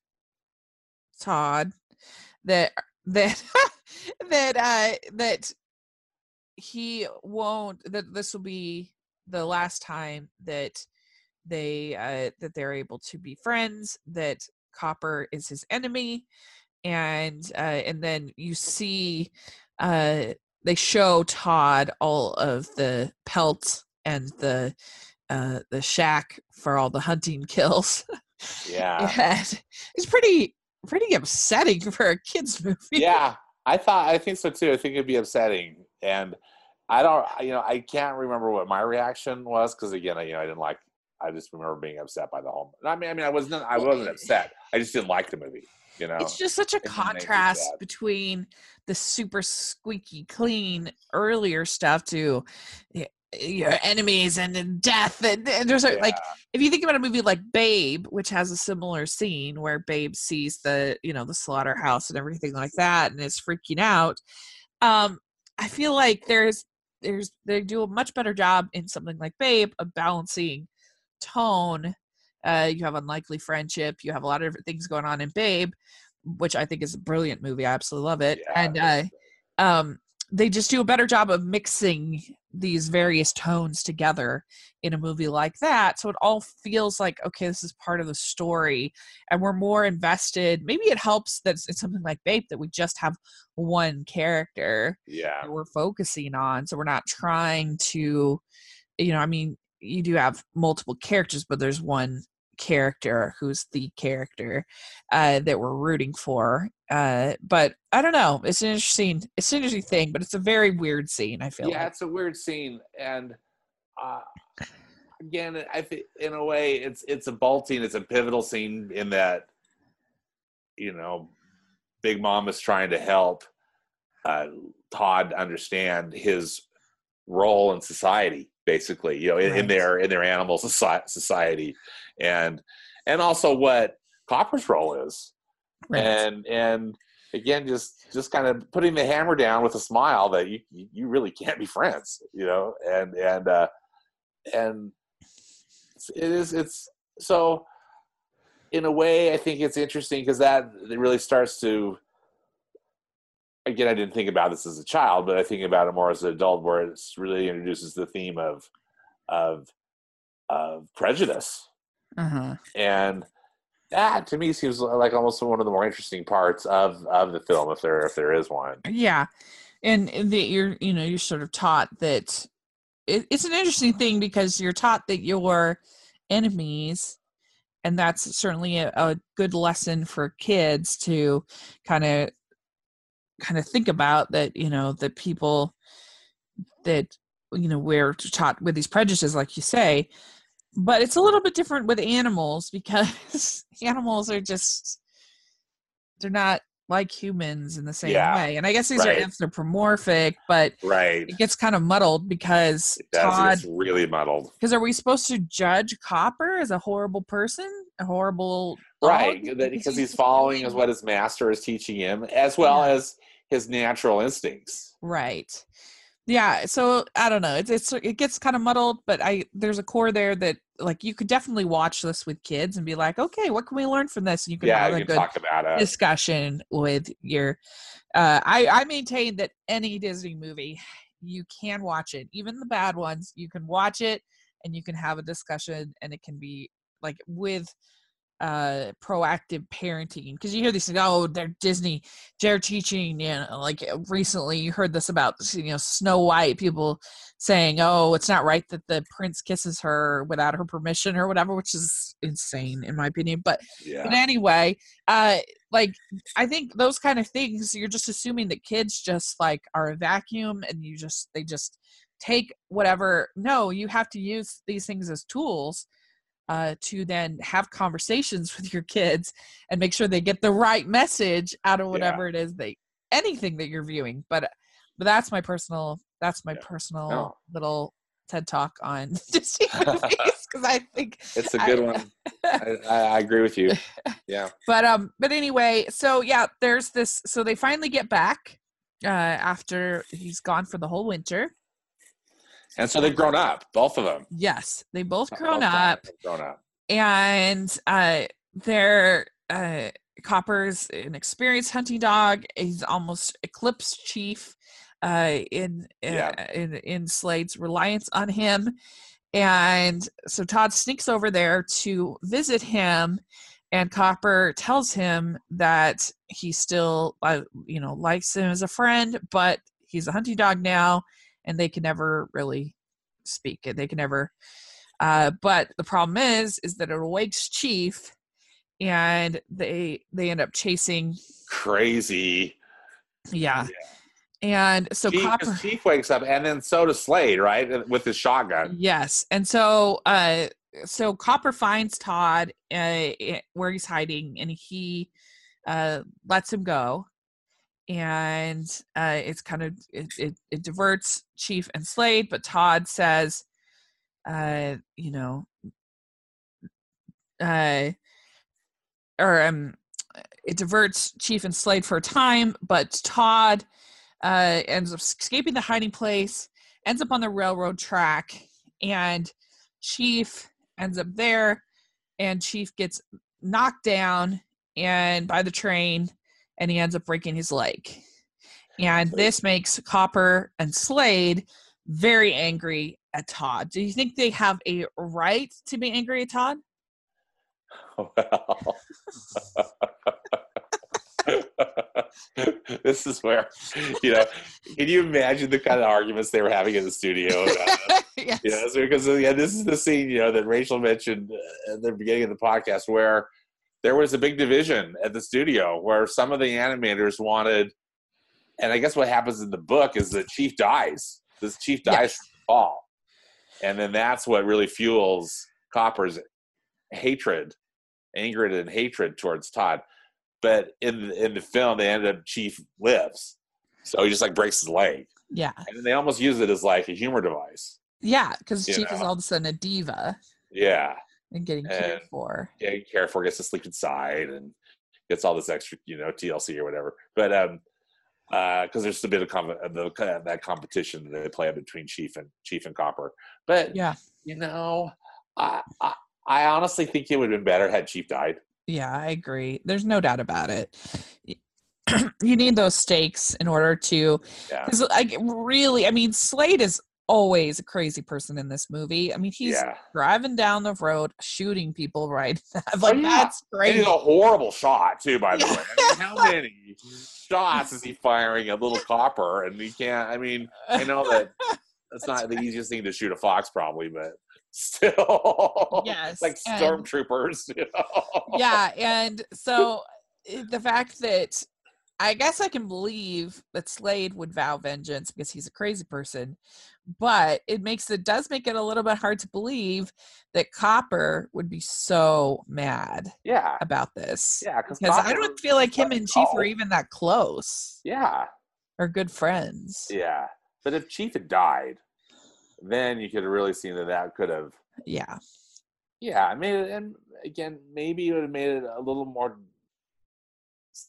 Todd that that that uh that he won't that this will be the last time that they uh that they're able to be friends that copper is his enemy and uh and then you see uh they show todd all of the pelt and the uh the shack for all the hunting kills Yeah. and it's pretty pretty upsetting for a kids movie yeah, I thought I think so too. I think it'd be upsetting, and I don't, you know, I can't remember what my reaction was because again, I, you know, I didn't like. I just remember being upset by the whole. I mean, I mean, I wasn't, I wasn't upset. I just didn't like the movie. You know, It's just such a It made me contrast between the super squeaky clean earlier stuff to your enemies and then death and, and there's a, like if you think about a movie like Babe, which has a similar scene where Babe sees the you know the slaughterhouse and everything like that and is freaking out, um, I feel like there's there's they do a much better job in something like Babe of balancing tone. Uh, you have unlikely friendship. You have a lot of different things going on in Babe, which I think is a brilliant movie. I absolutely love it. Yeah, and uh, um, they just do a better job of mixing these various tones together in a movie like that. So it all feels like, okay, this is part of the story and we're more invested. Maybe it helps that it's, something like Babe that we just have one character yeah, we're focusing on. So we're not trying to, you know, I mean, you do have multiple characters, but there's one character who's the character uh, that we're rooting for. Uh, but I don't know. It's an interesting, it's an interesting thing, but it's a very weird scene. I feel yeah, like. it's a weird scene, and uh, again, I think in a way, it's it's a bolting, it's a pivotal scene in that, you know, Big Mom is trying to help uh, Todd understand his role in society, basically, you know, in, in their in their animal soci- society, and and also what Copper's role is, Right. and and again just just kind of putting the hammer down with a smile that you you really can't be friends you know? And and uh and it is it's so in a way i think it's interesting because that it really starts to again i didn't think about this as a child but i think about it more as an adult where it really introduces the theme of of of prejudice. Uh-huh. and that to me seems like almost one of the more interesting parts of of the film if there if there is one. Yeah, and that you're you know you're sort of taught that it, it's an interesting thing because you're taught that your enemies, and that's certainly a, a good lesson for kids to kind of kind of think about that you know that people that you know we're taught with these prejudices like you say but it's a little bit different with animals because animals are just they're not like humans in the same Yeah. way. And I guess these Right. are anthropomorphic, but Right. it gets kind of muddled because It does. Todd It's really muddled. because are we supposed to judge Copper as a horrible person? A horrible Right. Because he's following is what his master is teaching him, as well Yeah. as his natural instincts. Right. Yeah, so I don't know. It's it's it gets kind of muddled, but I there's a core there that like you could definitely watch this with kids and be like, okay, what can we learn from this? And you can Yeah, have you a good talk about it. discussion with your uh I I maintain that any Disney movie you can watch it, even the bad ones, you can watch it and you can have a discussion and it can be like with uh proactive parenting because you hear these things oh they're disney they're teaching you know like uh, recently you heard this about you know snow white people saying oh it's not right that the prince kisses her without her permission or whatever which is insane in my opinion but Yeah. but anyway uh like i think those kind of things you're just assuming that kids just like are a vacuum and you just they just take whatever no you have to use these things as tools uh, to then have conversations with your kids and make sure they get the right message out of Yeah. whatever it is they anything that you're viewing but but that's my personal that's my Yeah. personal No. little ted talk on disney movies because i think It's a good one. I, I, I agree with you. Yeah. but um but anyway so yeah there's this so they finally get back uh after he's gone for the whole winter And so they've grown up, both of them. yes they both grown Both up Grown up. and uh they're uh copper's an experienced hunting dog he's almost eclipsed chief uh in uh, Yeah. in in slade's reliance on him and so todd sneaks over there to visit him and copper tells him that he still uh, you know likes him as a friend but he's a hunting dog now and they can never really speak and they can never uh, but the problem is is that it awakes chief and they they end up chasing Crazy. yeah, and so Chief, copper Chief wakes up, and then so does Slade, right? With his shotgun. yes and so uh so copper finds todd uh, where he's hiding and he uh lets him go and uh it's kind of it, it, it diverts chief and slade but todd says uh you know uh or um it diverts chief and slade for a time but todd uh ends up escaping the hiding place ends up on the railroad track and chief ends up there and chief gets knocked down and by the train and he ends up breaking his leg and this makes copper and slade very angry at todd do you think they have a right to be angry at todd Well, this is where, you know, can you imagine the kind of arguments they were having in the studio? Uh, yes. yeah, so because yeah, this is the scene you know that Rachel mentioned uh, at the beginning of the podcast where there was a big division at the studio where some of the animators wanted, and I guess what happens in the book is that Chief dies. This Chief dies Yes. from the fall, and then that's what really fuels Copper's hatred, anger, and hatred towards Todd. But in the, in the film, they ended up Chief lives, so he just like breaks his leg, yeah and they almost use it as like a humor device. yeah because chief is all of a sudden a diva Yeah, and getting cared And- for yeah, for gets to sleep inside and gets all this extra, you know, TLC or whatever. But um, uh, because there's a bit of com- the kind that competition that they play between Chief and Chief and Copper. But yeah you know, I, I I honestly think it would have been better had Chief died. Yeah, I agree. There's no doubt about it. You need those stakes in order to, Yeah, because like really, I mean, Slade is always a crazy person in this movie. I mean, he's yeah. driving down the road, shooting people right. like Oh, yeah. that's great. he's a horrible shot too, by the way. I mean, how many shots is he firing at little Copper? And he can't. I mean, I know that that's not the easiest thing to shoot a fox, probably, but still, Yes, like stormtroopers. You know? yeah, and so eh, the fact that I guess I can believe that Slade would vow vengeance because he's a crazy person, but it makes it does make it a little bit hard to believe that Copper would be so mad Yeah, about this. yeah, Because I don't feel like him and Chief are oh. even that close Yeah, or good friends. yeah. But if Chief had died, then you could have really seen that that could have. Yeah. Yeah, I mean, and again, maybe it would have made it a little more,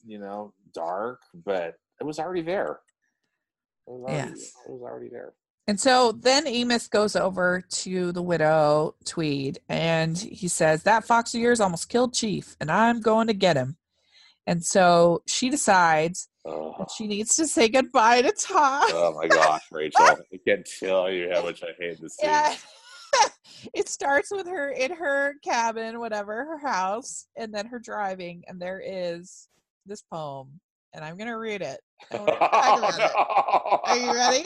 you know, dark, but it was already there. It was already, Yes. it was already there. And so then Amos goes over to the widow Tweed and he says, That fox of yours almost killed Chief, and I'm going to get him. And so she decides Oh, that she needs to say goodbye to Todd. oh my gosh, Rachel! I can't tell you how much I hate this scene. Yeah. it starts with her in her cabin, whatever, her house, and then her driving, and there is this poem. And I'm gonna read it. and we're gonna talk about it. Are you ready?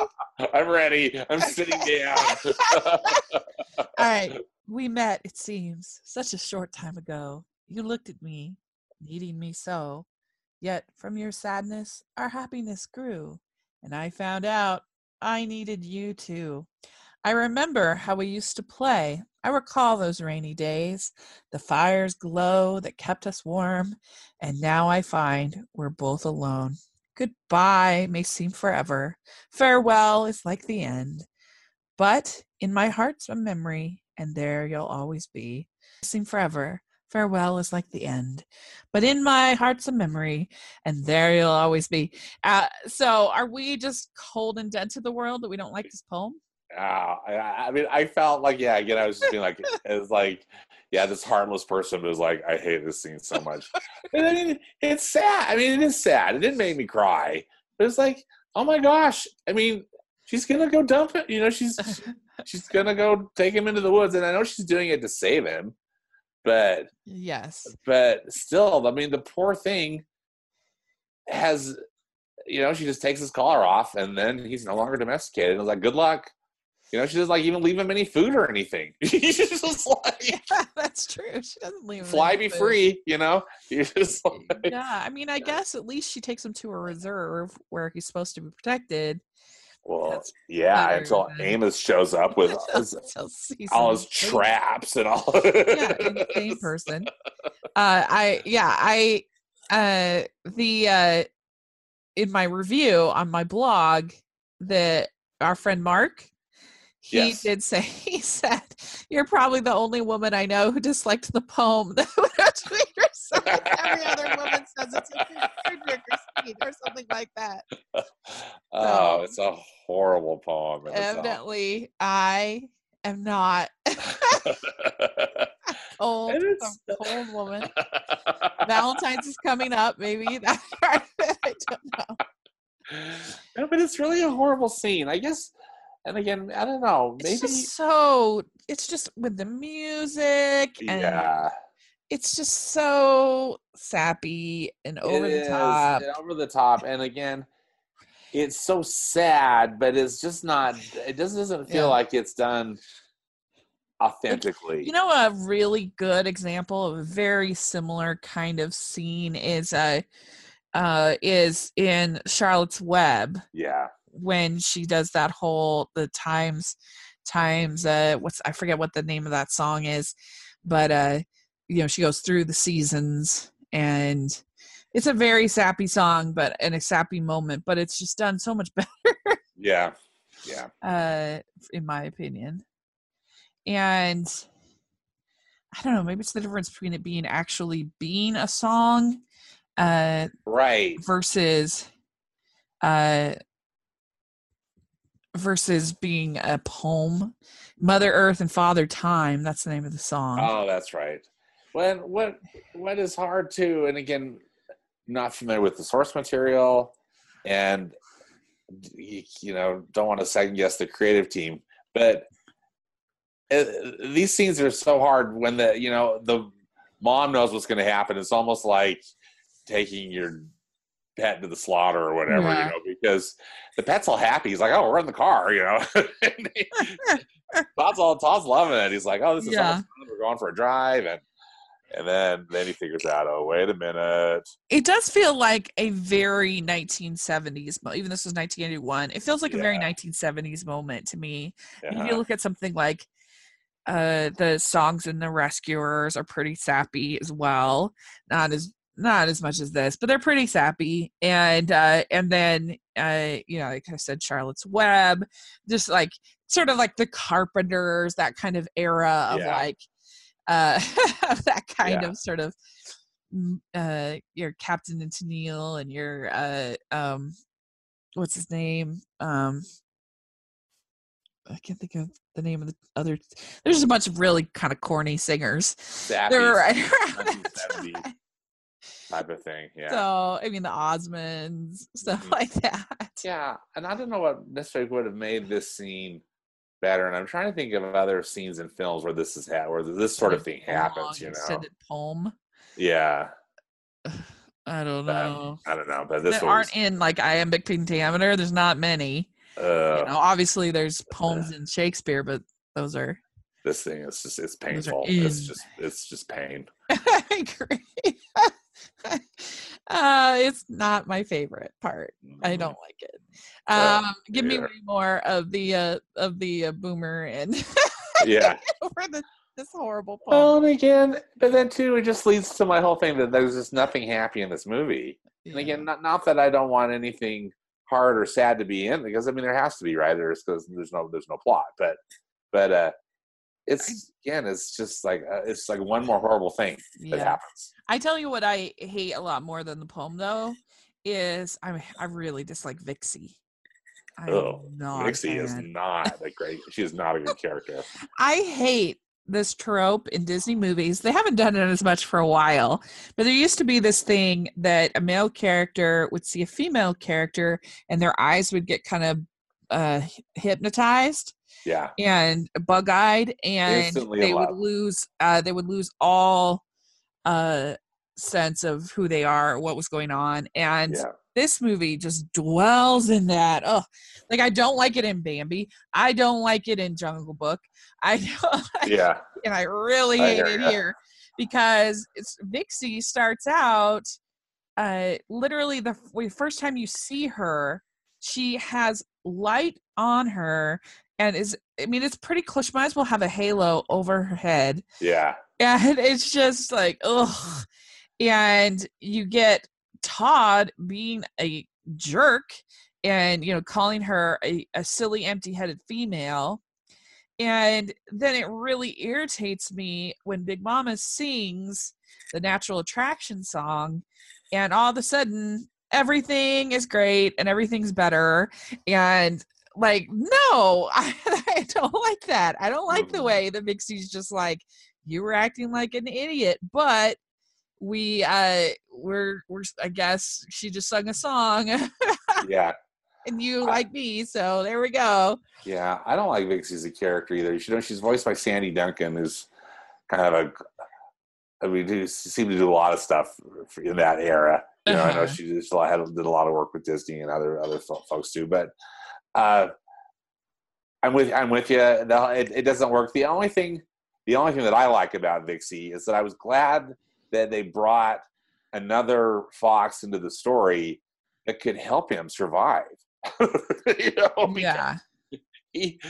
I'm ready. I'm sitting down. All right. We met, it seems, such a short time ago. You looked at me, needing me so. Yet from your sadness, our happiness grew. And I found out I needed you too. I remember how we used to play. I recall those rainy days, the fire's glow that kept us warm. And now I find we're both alone. Goodbye may seem forever. Farewell is like the end. But in my heart's a memory, and there you'll always be. Seem forever. Farewell is like the end. But in my heart's a memory, and there you'll always be. Uh, so are we just cold and dead to the world that we don't like this poem? Ah, I, I mean, I felt like, yeah, again, I was just being like, it's like, yeah, this harmless person was like, I hate this scene so much. and I mean, it's sad. I mean, it is sad. It didn't make me cry, but it's like, oh my gosh. I mean, she's gonna go dump it. You know, she's she's gonna go take him into the woods, and I know she's doing it to save him, but yes. but still, I mean, the poor thing has, you know, she just takes his collar off, and then he's no longer domesticated. And I was like, good luck. You know, she doesn't like even leave him any food or anything. She's just like, Yeah, that's true. She doesn't leave. him fly be food. free. You know, just like, Yeah, I mean, I guess at least she takes him to a reserve where he's supposed to be protected. well, That's yeah. Until than- Amos shows up with his, all his traps and all. yeah, insane person. Uh, I yeah, I uh the uh in my review on my blog that our friend Mark he Yes. did say he said you're probably the only woman I know who disliked the poem that would herself. Every other woman says it's a Speed or something like that. oh, it's a horrible poem. Evidently, I am not cold, And it's- a cold woman. Valentine's is coming up. Maybe that part. I don't know. no, but it's really a horrible scene. I guess, and again, I don't know. Maybe, It's just so. It's just with the music and yeah, it's just so sappy and over it the top. and over the top. And again, it's so sad, but it's just not. It just doesn't feel Yeah. like it's done authentically. You know, a really good example of a very similar kind of scene is uh, uh, is in Charlotte's Web. yeah, when she does that whole the times times uh what's i forget what the name of that song is but uh you know she goes through the seasons and it's a very sappy song but and a sappy moment but it's just done so much better yeah, yeah. uh in my opinion and i don't know maybe it's the difference between it being actually being a song uh Right. versus uh versus being a poem mother earth and father time that's the name of the song Oh, that's right. When what what is hard too, and again, not familiar with the source material, and you, know don't want to second guess the creative team, but uh, these scenes are so hard when the you know the mom knows what's going to happen. It's almost like taking your pet to the slaughter or whatever, Yeah. you know, because the pet's all happy. He's like, "Oh, we're in the car," you know. He- Todd's all Todd's loving it. He's like, "Oh, this is Yeah. We're going for a drive," and and then then he figures out, oh wait a minute. It does feel like a very 1970s, mo- even this was 1981. It feels like a very 1970s moment to me. If you look at something like uh the songs in the rescuers are pretty sappy as well not as not as much as this but they're pretty sappy and uh and then uh you know like i said charlotte's web just like sort of like the carpenters that kind of era of Yeah. like uh that kind Yeah. of sort of mm, uh your captain and Tennille and your uh um what's his name um I can't think of the name of the other. There's a bunch of really kind of corny singers. They're right around that time. Type of thing. Yeah. So I mean the Osmonds, stuff Mhm. like that. Yeah, and I don't know what necessarily would have made this scene better. And I'm trying to think of other scenes in films where this is ha- where this sort of thing Like a long happens. You know? extended poem. Yeah, I don't But, know. I don't know, but this that aren't in like iambic pentameter. There's not many. uh, you know, obviously there's poems in Shakespeare, but those are. this thing is just it's painful. It's just it's just pain. I agree. uh, it's not my favorite part. I Mhm. don't like it. Uh, Um, give me way more of the uh, of the uh, boomer and Yeah. over the this horrible poem. Well, and again, but then too, it just leads to my whole thing that there's just nothing happy in this movie. And again, not not that I don't want anything hard or sad to be in, because I mean there has to be, right? There's because there's no there's no plot, but but uh, it's again, it's just like uh, it's like one more horrible thing that Yeah. happens. I tell you what I hate a lot more than the poem though is I I really dislike Vixie. I'm Oh, Vixie is not a great. She is not a good character. I hate this trope in Disney movies. They haven't done it as much for a while, but there used to be this thing that a male character would see a female character and their eyes would get kind of uh hypnotized Yeah, and bug-eyed and Instantly they would lose uh they would lose all uh sense of who they are what was going on and yeah, this movie just dwells in that. Oh, like I don't like it in Bambi. I don't like it in Jungle Book. I don't like yeah, and I really I hate it ya. here because it's Vixie starts out uh literally the f- first time you see her, she has light on her and is I mean it's pretty close. She might as well have a halo over her head yeah, and it's just like ugh. And you get todd being a jerk and you know calling her a, a silly empty-headed female. And then it really irritates me when big mama sings the natural attraction song and all of a sudden everything is great and everything's better. And like no I, I don't like that. I don't like the way that Vixie's just like you were acting like an idiot but we uh we're we're i guess she just sung a song yeah, and you I- like me so there we go yeah. I don't like Vixie as a character either. You know, she's voiced by Sandy Duncan, who's kind of a. I mean, she seemed to do a lot of stuff in that era. You know, I know Uh-huh. she just a lot- had did a lot of work with Disney and other other folks too. But uh, I'm with I'm with you. It, it doesn't work. The only thing, the only thing that I like about Vixie is that I was glad that they brought another fox into the story that could help him survive. you know, yeah he,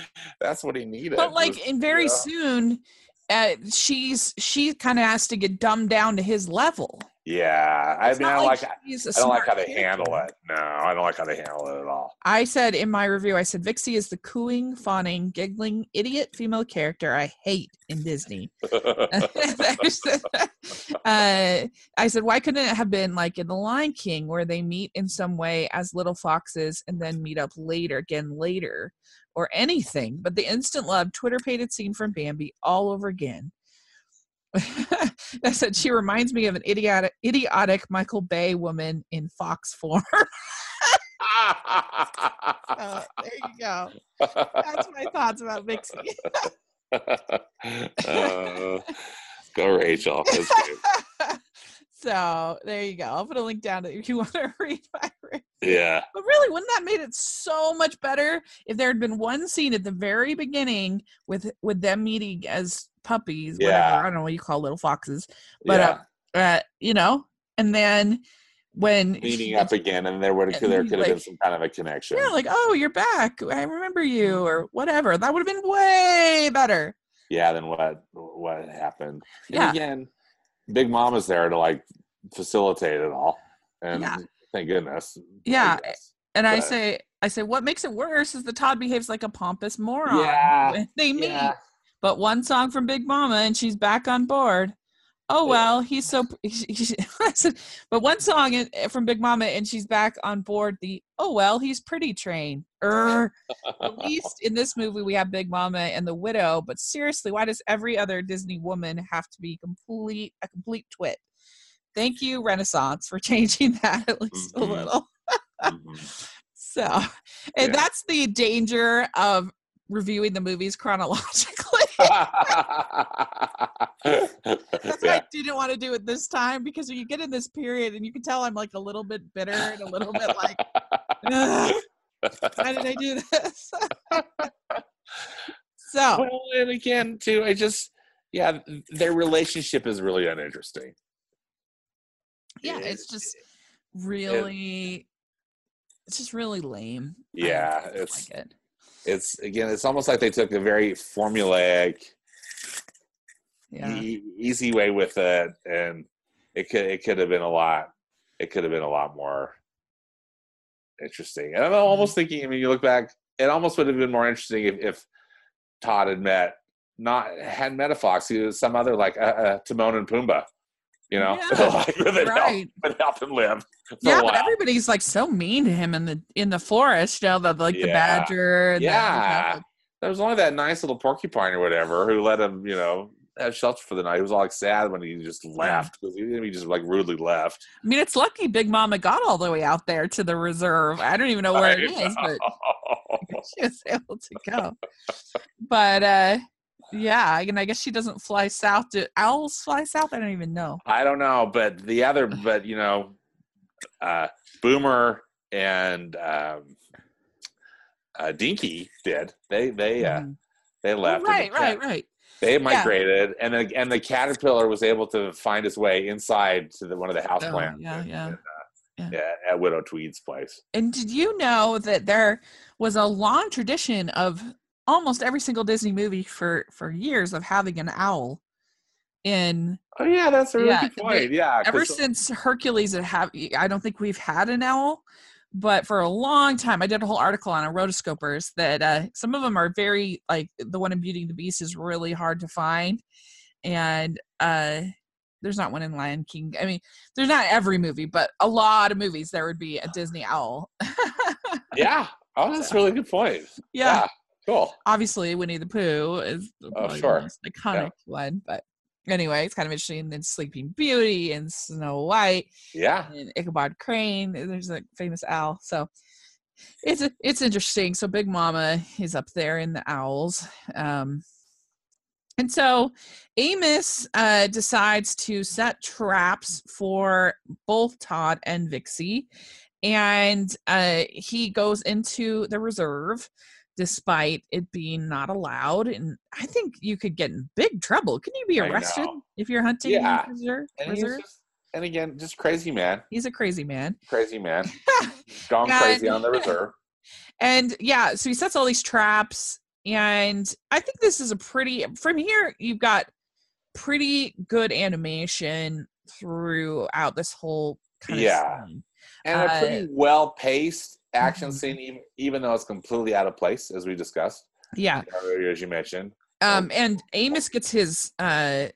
that's what he needed. but like was- and very yeah. soon uh she's she kind of has to get dumbed down to his level Yeah, I It's mean, I like, a I don't like how they handle it. No, I don't like how they handle it at all. I said in my review, I said Vixie is the cooing, fawning, giggling, idiot female character I hate in Disney. uh, I said, why couldn't it have been like in The Lion King, where they meet in some way as little foxes and then meet up later, again later, or anything? But the instant love, twitterpated scene from Bambi all over again. I said she reminds me of an idiotic, idiotic Michael Bay woman in fox form. Uh, there you go. That's my thoughts about Vixie. Uh, go, Rachel. So there you go. I'll put a link down to if you want to read my review. Yeah, But really, wouldn't that made it so much better if there had been one scene at the very beginning with with them meeting as puppies, Yeah. whatever. I don't know what you call little foxes, but yeah, uh, uh, you know, and then when meeting gets- up again, and there would there could have been some kind of a connection. yeah, like oh, you're back. I remember you, or whatever. That would have been way better. yeah, than what what happened. And Yeah. again, Big mom is there to like facilitate it all, and Yeah. thank goodness. Yeah. And I say, I say, what makes it worse is that Todd behaves like a pompous moron Yeah, when they meet. yeah. But one song from Big Mama and she's back on board. Oh well, he's so. I said, but one song from Big Mama and she's back on board. The oh well, he's pretty train. Er, at least in this movie we have Big Mama and the widow. But seriously, why does every other Disney woman have to be complete a complete twit? Thank you, Renaissance, for changing that at least a little. Mhm. So, and Yeah. that's the danger of reviewing the movies chronologically. That's why yeah. I didn't want to do it this time because you get in this period and you can tell I'm like a little bit bitter and a little bit like, "Ugh, why did I do this? so, well, and again, too, I just, yeah, their relationship is really uninteresting. yeah, it's just really, it's just really lame. Yeah, it's like it. it's again, it's almost like they took a very formulaic, Yeah. e- easy way with it, and it could it could have been a lot. It could have been a lot more interesting. And I'm almost thinking. I mean, you look back, it almost would have been more interesting if, if Todd had met not had met a fox, he was some other like uh, uh, Timon and Pumbaa. You know, Yeah, like help, right. that help him live. Yeah, but everybody's like so mean to him in the in the forest. You know, the like the badger. And the- Yeah. There was only that nice little porcupine or whatever who let him, you know, have shelter for the night. He was all like sad when he just left because he, he just like rudely left. I mean, it's lucky Big Mama got all the way out there to the reserve. I don't even know where it is, but she was able to go. But uh yeah, and I guess she doesn't fly south. Do owls fly south? I don't even know. I don't know, but the other, but you know, uh, Boomer and um, uh, Dinky did. They they uh, Mhm. they left. and the right, right, right. They migrated, and the and the caterpillar was able to find his way inside to the one of the house Oh, plants. yeah, in- yeah. in, uh, Yeah. yeah, at Widow Tweed's place. And did you know that there was a long tradition of almost every single Disney movie for for years of having an owl in Oh yeah, that's a really Yeah, good they- point. yeah, 'cause- ever since Hercules had have I don't think we've had an owl, but for a long time I did a whole article on rotoscopers that uh, some of them are very like the one in Beauty and the Beast is really hard to find, and uh, there's not one in Lion King. I mean, there's not every movie, but a lot of movies there would be a Disney owl. yeah. Oh, that's a really good point. yeah, cool. obviously Winnie the Pooh is the, Oh, sure. the most iconic one, but anyway, it's kind of interesting. And then Sleeping Beauty and Snow White Yeah, and Ichabod Crane. There's a famous owl, so it's it's interesting. So Big Mama is up there in the owls, um, and so Amos uh, decides to set traps for both Todd and Vixie, and uh, he goes into the reserve. Despite it being not allowed, and I think you could get in big trouble. Can you be arrested if you're hunting Yeah. reserve? and, just, and again, just crazy man, He's a crazy man. crazy man, gone And- crazy on the reserve. And yeah, so he sets all these traps. And I think this is a pretty, from here, you've got pretty good animation throughout this whole kind of Yeah. scene. and a Uh, pretty well paced action Mhm. scene, even, even though it's completely out of place, as we discussed Yeah. earlier, as you mentioned. Um, and Amos gets his, uh,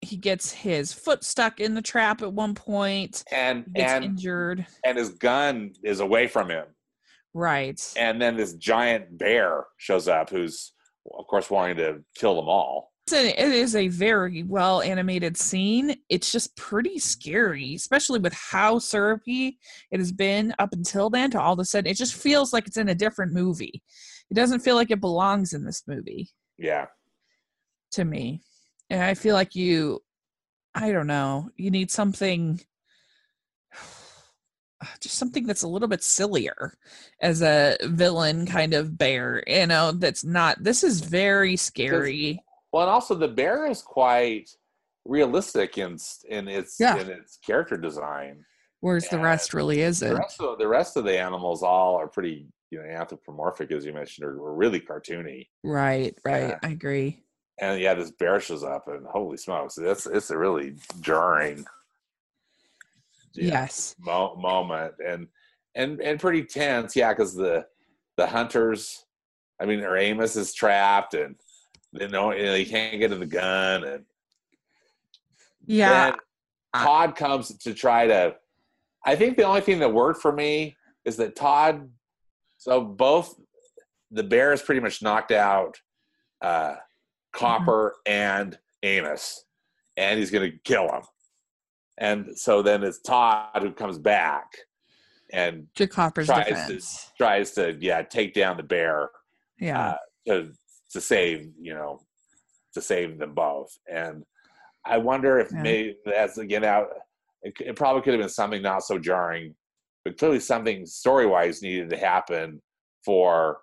he gets his foot stuck in the trap at one. And gets and injured. and his gun is away from him, Right. and then this giant bear shows up, who's of course wanting to kill them all. A, it is a very well animated scene. It's just pretty scary, especially with how syrupy it has been up until then. To all of a sudden, it just feels like it's in a different movie. It doesn't feel like it belongs in this movie Yeah, to me. And I feel like you, I don't know, you need something, just something that's a little bit sillier as a villain kind of bear, you know, that's not, this is very scary. Well, and also the bear is quite realistic in in its Yeah. in its character design. Whereas the rest really isn't. rest of the rest of the animals all are pretty you know anthropomorphic as you mentioned, or, or really cartoony. Right, right. Yeah. I agree. And yeah, this bear shows up, and holy smokes, it's it's a really jarring you know, Yes. mo- moment, and and and pretty tense, yeah, because the the hunters, I mean, or Amos is trapped, and they know you know, he can't get to the gun, and Yeah. then Todd comes to try to. I think the only thing that worked for me is that Todd. So both the bear is pretty much knocked out uh, Copper and Amos, and he's going to kill him. And so then it's Todd who comes back and to Copper's tries to- tries to yeah take down the bear Yeah. uh, to to save you know to save them both and i wonder if Yeah. maybe that's again out it, it probably could have been something not so jarring but clearly something story wise needed to happen for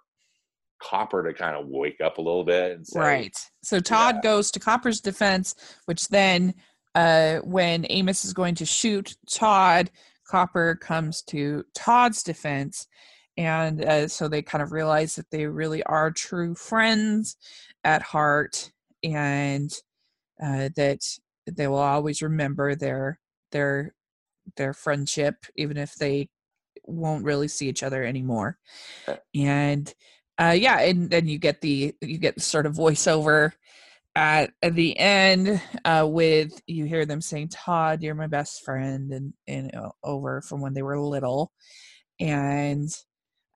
copper to kind of wake up a little bit and say Right. So Todd Yeah. goes to Copper's defense, which then, uh, when Amos is going to shoot Todd, Copper comes to Todd's defense. And uh, so they kind of realize that they really are true friends at heart and uh, that they will always remember their their their friendship even if they won't really see each other anymore. And uh yeah and then you get the you get sort of voiceover at, at the end uh with you hear them saying todd you're my best friend and and uh, over from when they were little. And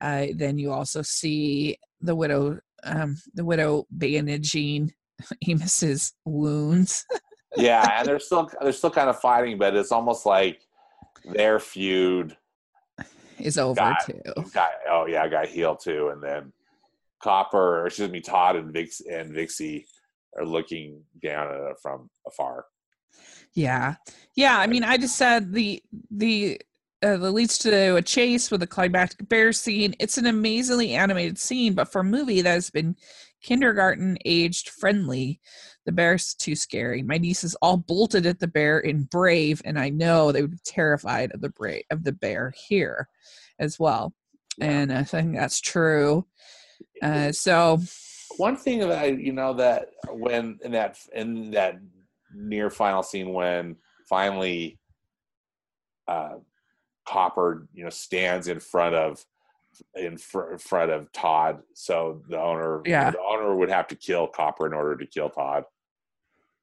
uh then you also see the widow um the widow bandaging amos's wounds. Yeah and they're still they're still kind of fighting but it's almost like their feud is over Got- too. got oh yeah got healed too and then copper or excuse me todd and vix and vixie are looking down at it from afar. Yeah, yeah. I mean, I just said the the uh, that leads to a chase with a climactic bear scene. It's an amazingly animated scene, but for a movie that has been kindergarten aged friendly, the bear's too scary. My nieces all bolted at the bear in Brave, and I know they would be terrified of the brave of the bear here as well. And I think that's true. Uh, so one thing that I, you know, that when in that in that near final scene when finally uh, Copper, you know, stands in front of in fr- front of Todd, so the owner, Yeah. the owner would have to kill Copper in order to kill Todd.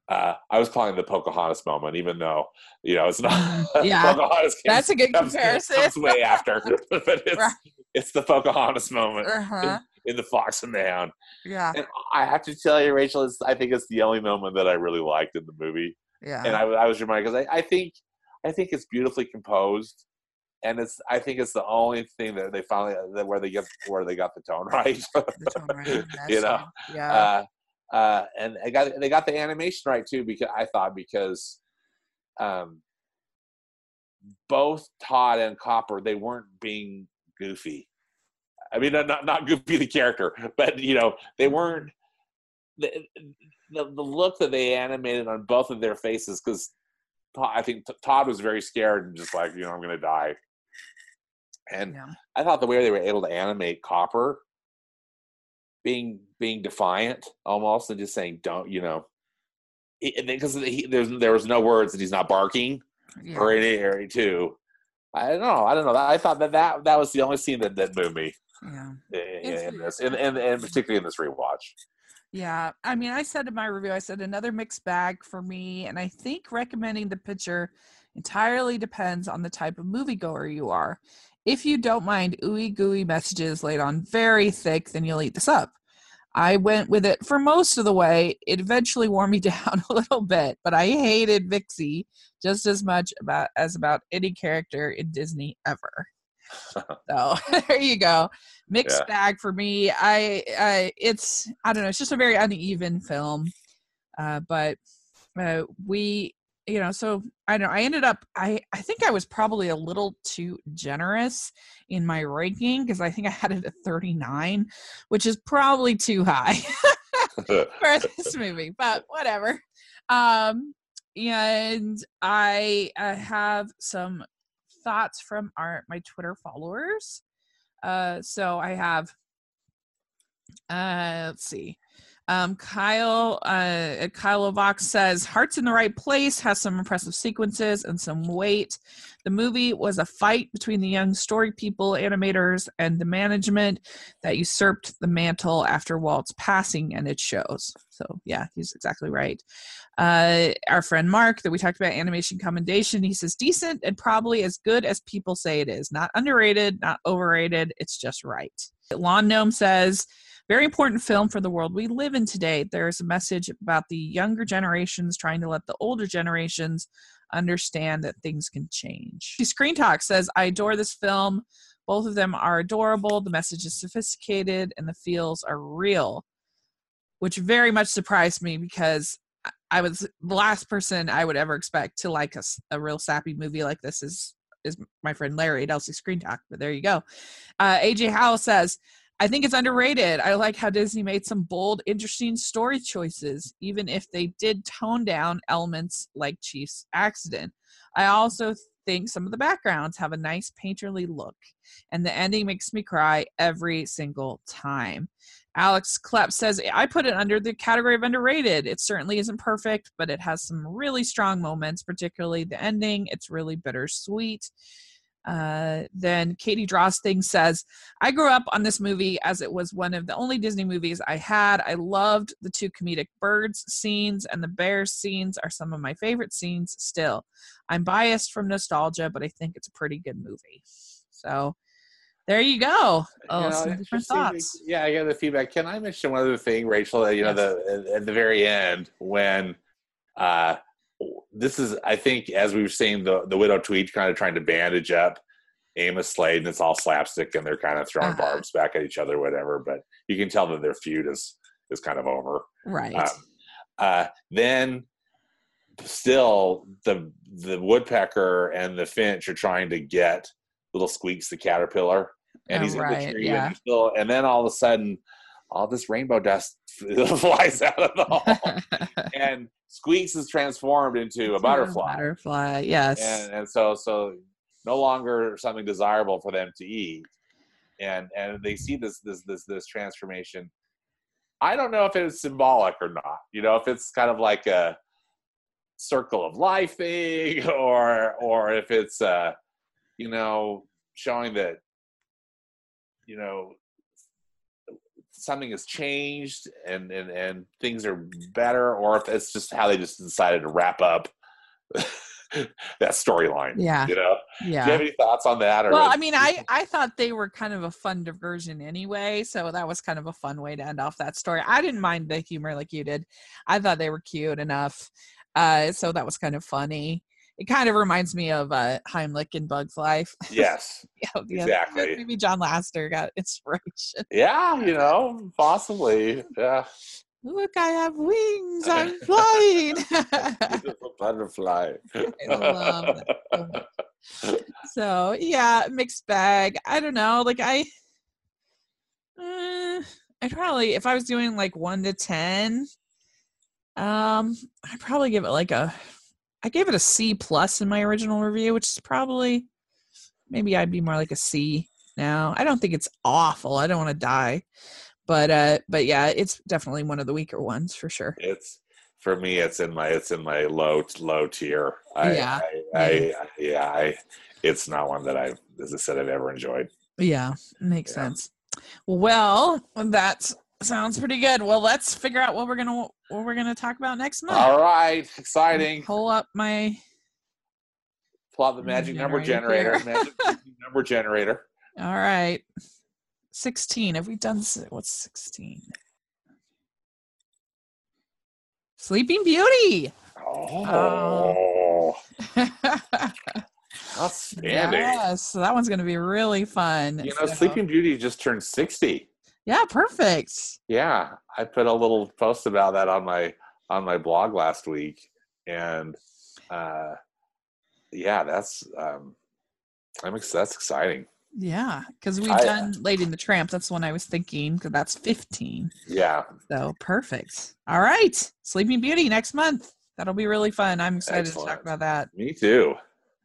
Uh, I was calling the Pocahontas moment, even though you know it's not. Yeah. Pocahontas that's a good comes, comparison. comes way after, but it's Right. it's the Pocahontas moment Uh-huh. in the Fox and the Hound. Yeah, And I have to tell you, Rachel, it's, I think it's the only moment that I really liked in the movie. yeah. And I, I was reminded because I, I think I think it's beautifully composed, and it's I think it's the only thing that they finally that where they get where they got the tone right. the tone right you know. Yeah. uh, uh, and they got they got the animation right too because I thought because um, both Todd and Copper they weren't being goofy. I mean, not not Goofy the character, but you know they weren't the the, the look that they animated on both of their faces because I think T- Todd was very scared and just like you know I'm gonna die, and yeah. I thought the way they were able to animate Copper being being defiant almost and just saying don't you know because there was no words that he's not barking yeah. or any area too. I don't know. I don't know. I thought that that, that was the only scene that, that moved me yeah. in, in this, and, and, and particularly in this rewatch. Yeah, I mean, I said in my review, I said another mixed bag for me, and I think recommending the picture entirely depends on the type of moviegoer you are. If you don't mind ooey gooey messages laid on very thick, then you'll eat this up. I went with it for most of the way. It eventually wore me down a little bit, but I hated Vixie just as much about as about any character in Disney ever. so there you go mixed Yeah. bag for me i i it's i don't know it's just a very uneven film uh but uh we you know so i know i ended up i i think i was probably a little too generous in my ranking because i think i had it at 39 which is probably too high for this movie, but whatever. Um, and I, I have some thoughts from our my Twitter followers. Uh, so I have, uh, let's see. Um, Kyle uh, Kyle Vox says Heart's in the right place, has some impressive sequences and some weight. The movie was a fight between the young story people, animators, and the management that usurped the mantle after Walt's passing, and it shows. So yeah, he's exactly right. Uh, our friend Mark, that we talked about animation commendation, he says decent and probably as good as people say it is. Not underrated, not overrated. It's just right. Lawn Gnome says very important film for the world we live in today. There's a message about the younger generations trying to let the older generations understand that things can change. Screen Talk says, I adore this film. Both of them are adorable. The message is sophisticated and the feels are real, which very much surprised me because I was the last person I would ever expect to like a, a real sappy movie like this is is my friend Larry at Elsie Screen Talk. But there you go. Uh, AJ Howell says, I think it's underrated. I like how Disney made some bold, interesting story choices, even if they did tone down elements like Chief's accident. I also think some of the backgrounds have a nice painterly look, and the ending makes me cry every single time. Alex Klepp says, I put it under the category of underrated. It certainly isn't perfect, but it has some really strong moments, particularly the ending. It's really bittersweet. Uh, then Katie Drosting says, I grew up on this movie as it was one of the only Disney movies I had. I loved the two comedic birds scenes, and the bears scenes are some of my favorite scenes still. I'm biased from nostalgia, but I think it's a pretty good movie. So there you go. Oh, you know, some different thoughts. Yeah, I got the feedback. Can I mention one other thing, Rachel? You know, the at the very end when uh this is, I think, as we were saying, the the widow Tweed kind of trying to bandage up Amos Slade, and it's all slapstick, and they're kind of throwing uh-huh. barbs back at each other, whatever. But you can tell that their feud is is kind of over. Right. Um, uh, then still the the woodpecker and the finch are trying to get little Squeeks the caterpillar and oh, he's right, in the tree yeah. and, still, and then all of a sudden all this rainbow dust flies out of the hole and Squeeks is transformed into a butterfly. butterfly yes. And, and so so no longer something desirable for them to eat. And and they see this this this this transformation. I don't know if it's symbolic or not you know if it's kind of like a circle of life thing or or if it's uh you know showing that you know something has changed and and and things are better or if it's just how they just decided to wrap up that storyline yeah. you know? Yeah do you have any thoughts on that or well i mean i i thought they were kind of a fun diversion anyway so that was kind of a fun way to end off that story. I didn't mind the humor like you did. I thought they were cute enough uh so that was kind of funny it kind of reminds me of uh, Heimlich in Bug's Life. Yes, yeah, yeah, exactly. Maybe John Lasseter got inspiration. Yeah, you know, possibly. Yeah. Look, I have wings. I'm flying. butterfly. I love that. So yeah, mixed bag. I don't know. Like I, uh, I'd probably if I was doing like one to ten, um, I'd probably give it like a I gave it a C plus in my original review, which is probably maybe I'd be more like a C now. I don't think it's awful. I don't want to die. But uh but yeah, it's definitely one of the weaker ones for sure. It's for me it's in my it's in my low low tier. I, yeah. I, I, I yeah, I it's not one that I as I said I've ever enjoyed. Yeah, makes yeah. sense. Well, that's Sounds pretty good. Well, let's figure out what we're gonna what we're gonna talk about next month. All right, exciting. Pull up my pull out the magic number generator. magic number generator. All right, sixteen. Have we done what's sixteen? Sleeping Beauty. Oh. oh. Outstanding. Yes, that one's going to be really fun. You know, so. Sleeping Beauty just turned 60. Yeah, perfect. Yeah, I put a little post about that on my on my blog last week, and uh, yeah, that's um, I'm ex- that's exciting. Yeah, because we've I- done Lady in the Tramp. That's the one I was thinking. Because that's fifteen. Yeah. So perfect. All right, Sleeping Beauty next month. That'll be really fun. I'm excited to talk about that. Me too.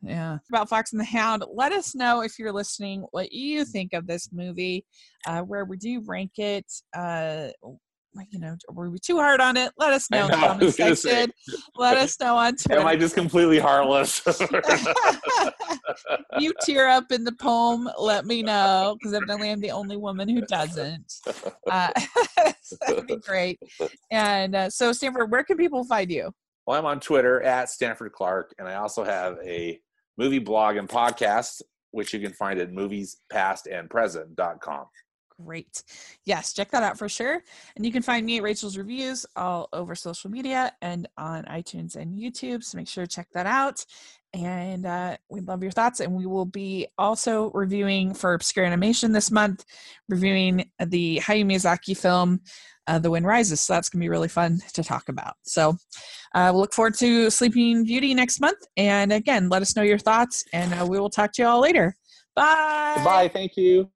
Yeah. About Fox and the Hound. Let us know if you're listening what you think of this movie. Uh, where we do rank it? Uh, you know, were we too hard on it? Let us I know in the comment was gonna say. section. Let us know on Twitter. Am I just completely heartless? you tear up in the poem, let me know because evidently I'm the only woman who doesn't. Uh, that'd be great. And uh, so, Stanford, where can people find you? well, I'm on Twitter at Stanford Clark, and I also have a movie blog and podcast, which you can find at moviespastandpresent.com. Great. Yes, check that out for sure. And you can find me at Rachel's Reviews all over social media and on iTunes and YouTube. So make sure to check that out. And uh, we love your thoughts. And we will be also reviewing for Obscure Animation this month, reviewing the Hayao Miyazaki film, uh, The Wind Rises. So that's going to be really fun to talk about. So uh, we'll look forward to Sleeping Beauty next month. And again, let us know your thoughts, and uh, we will talk to you all later. Bye. Bye. Thank you.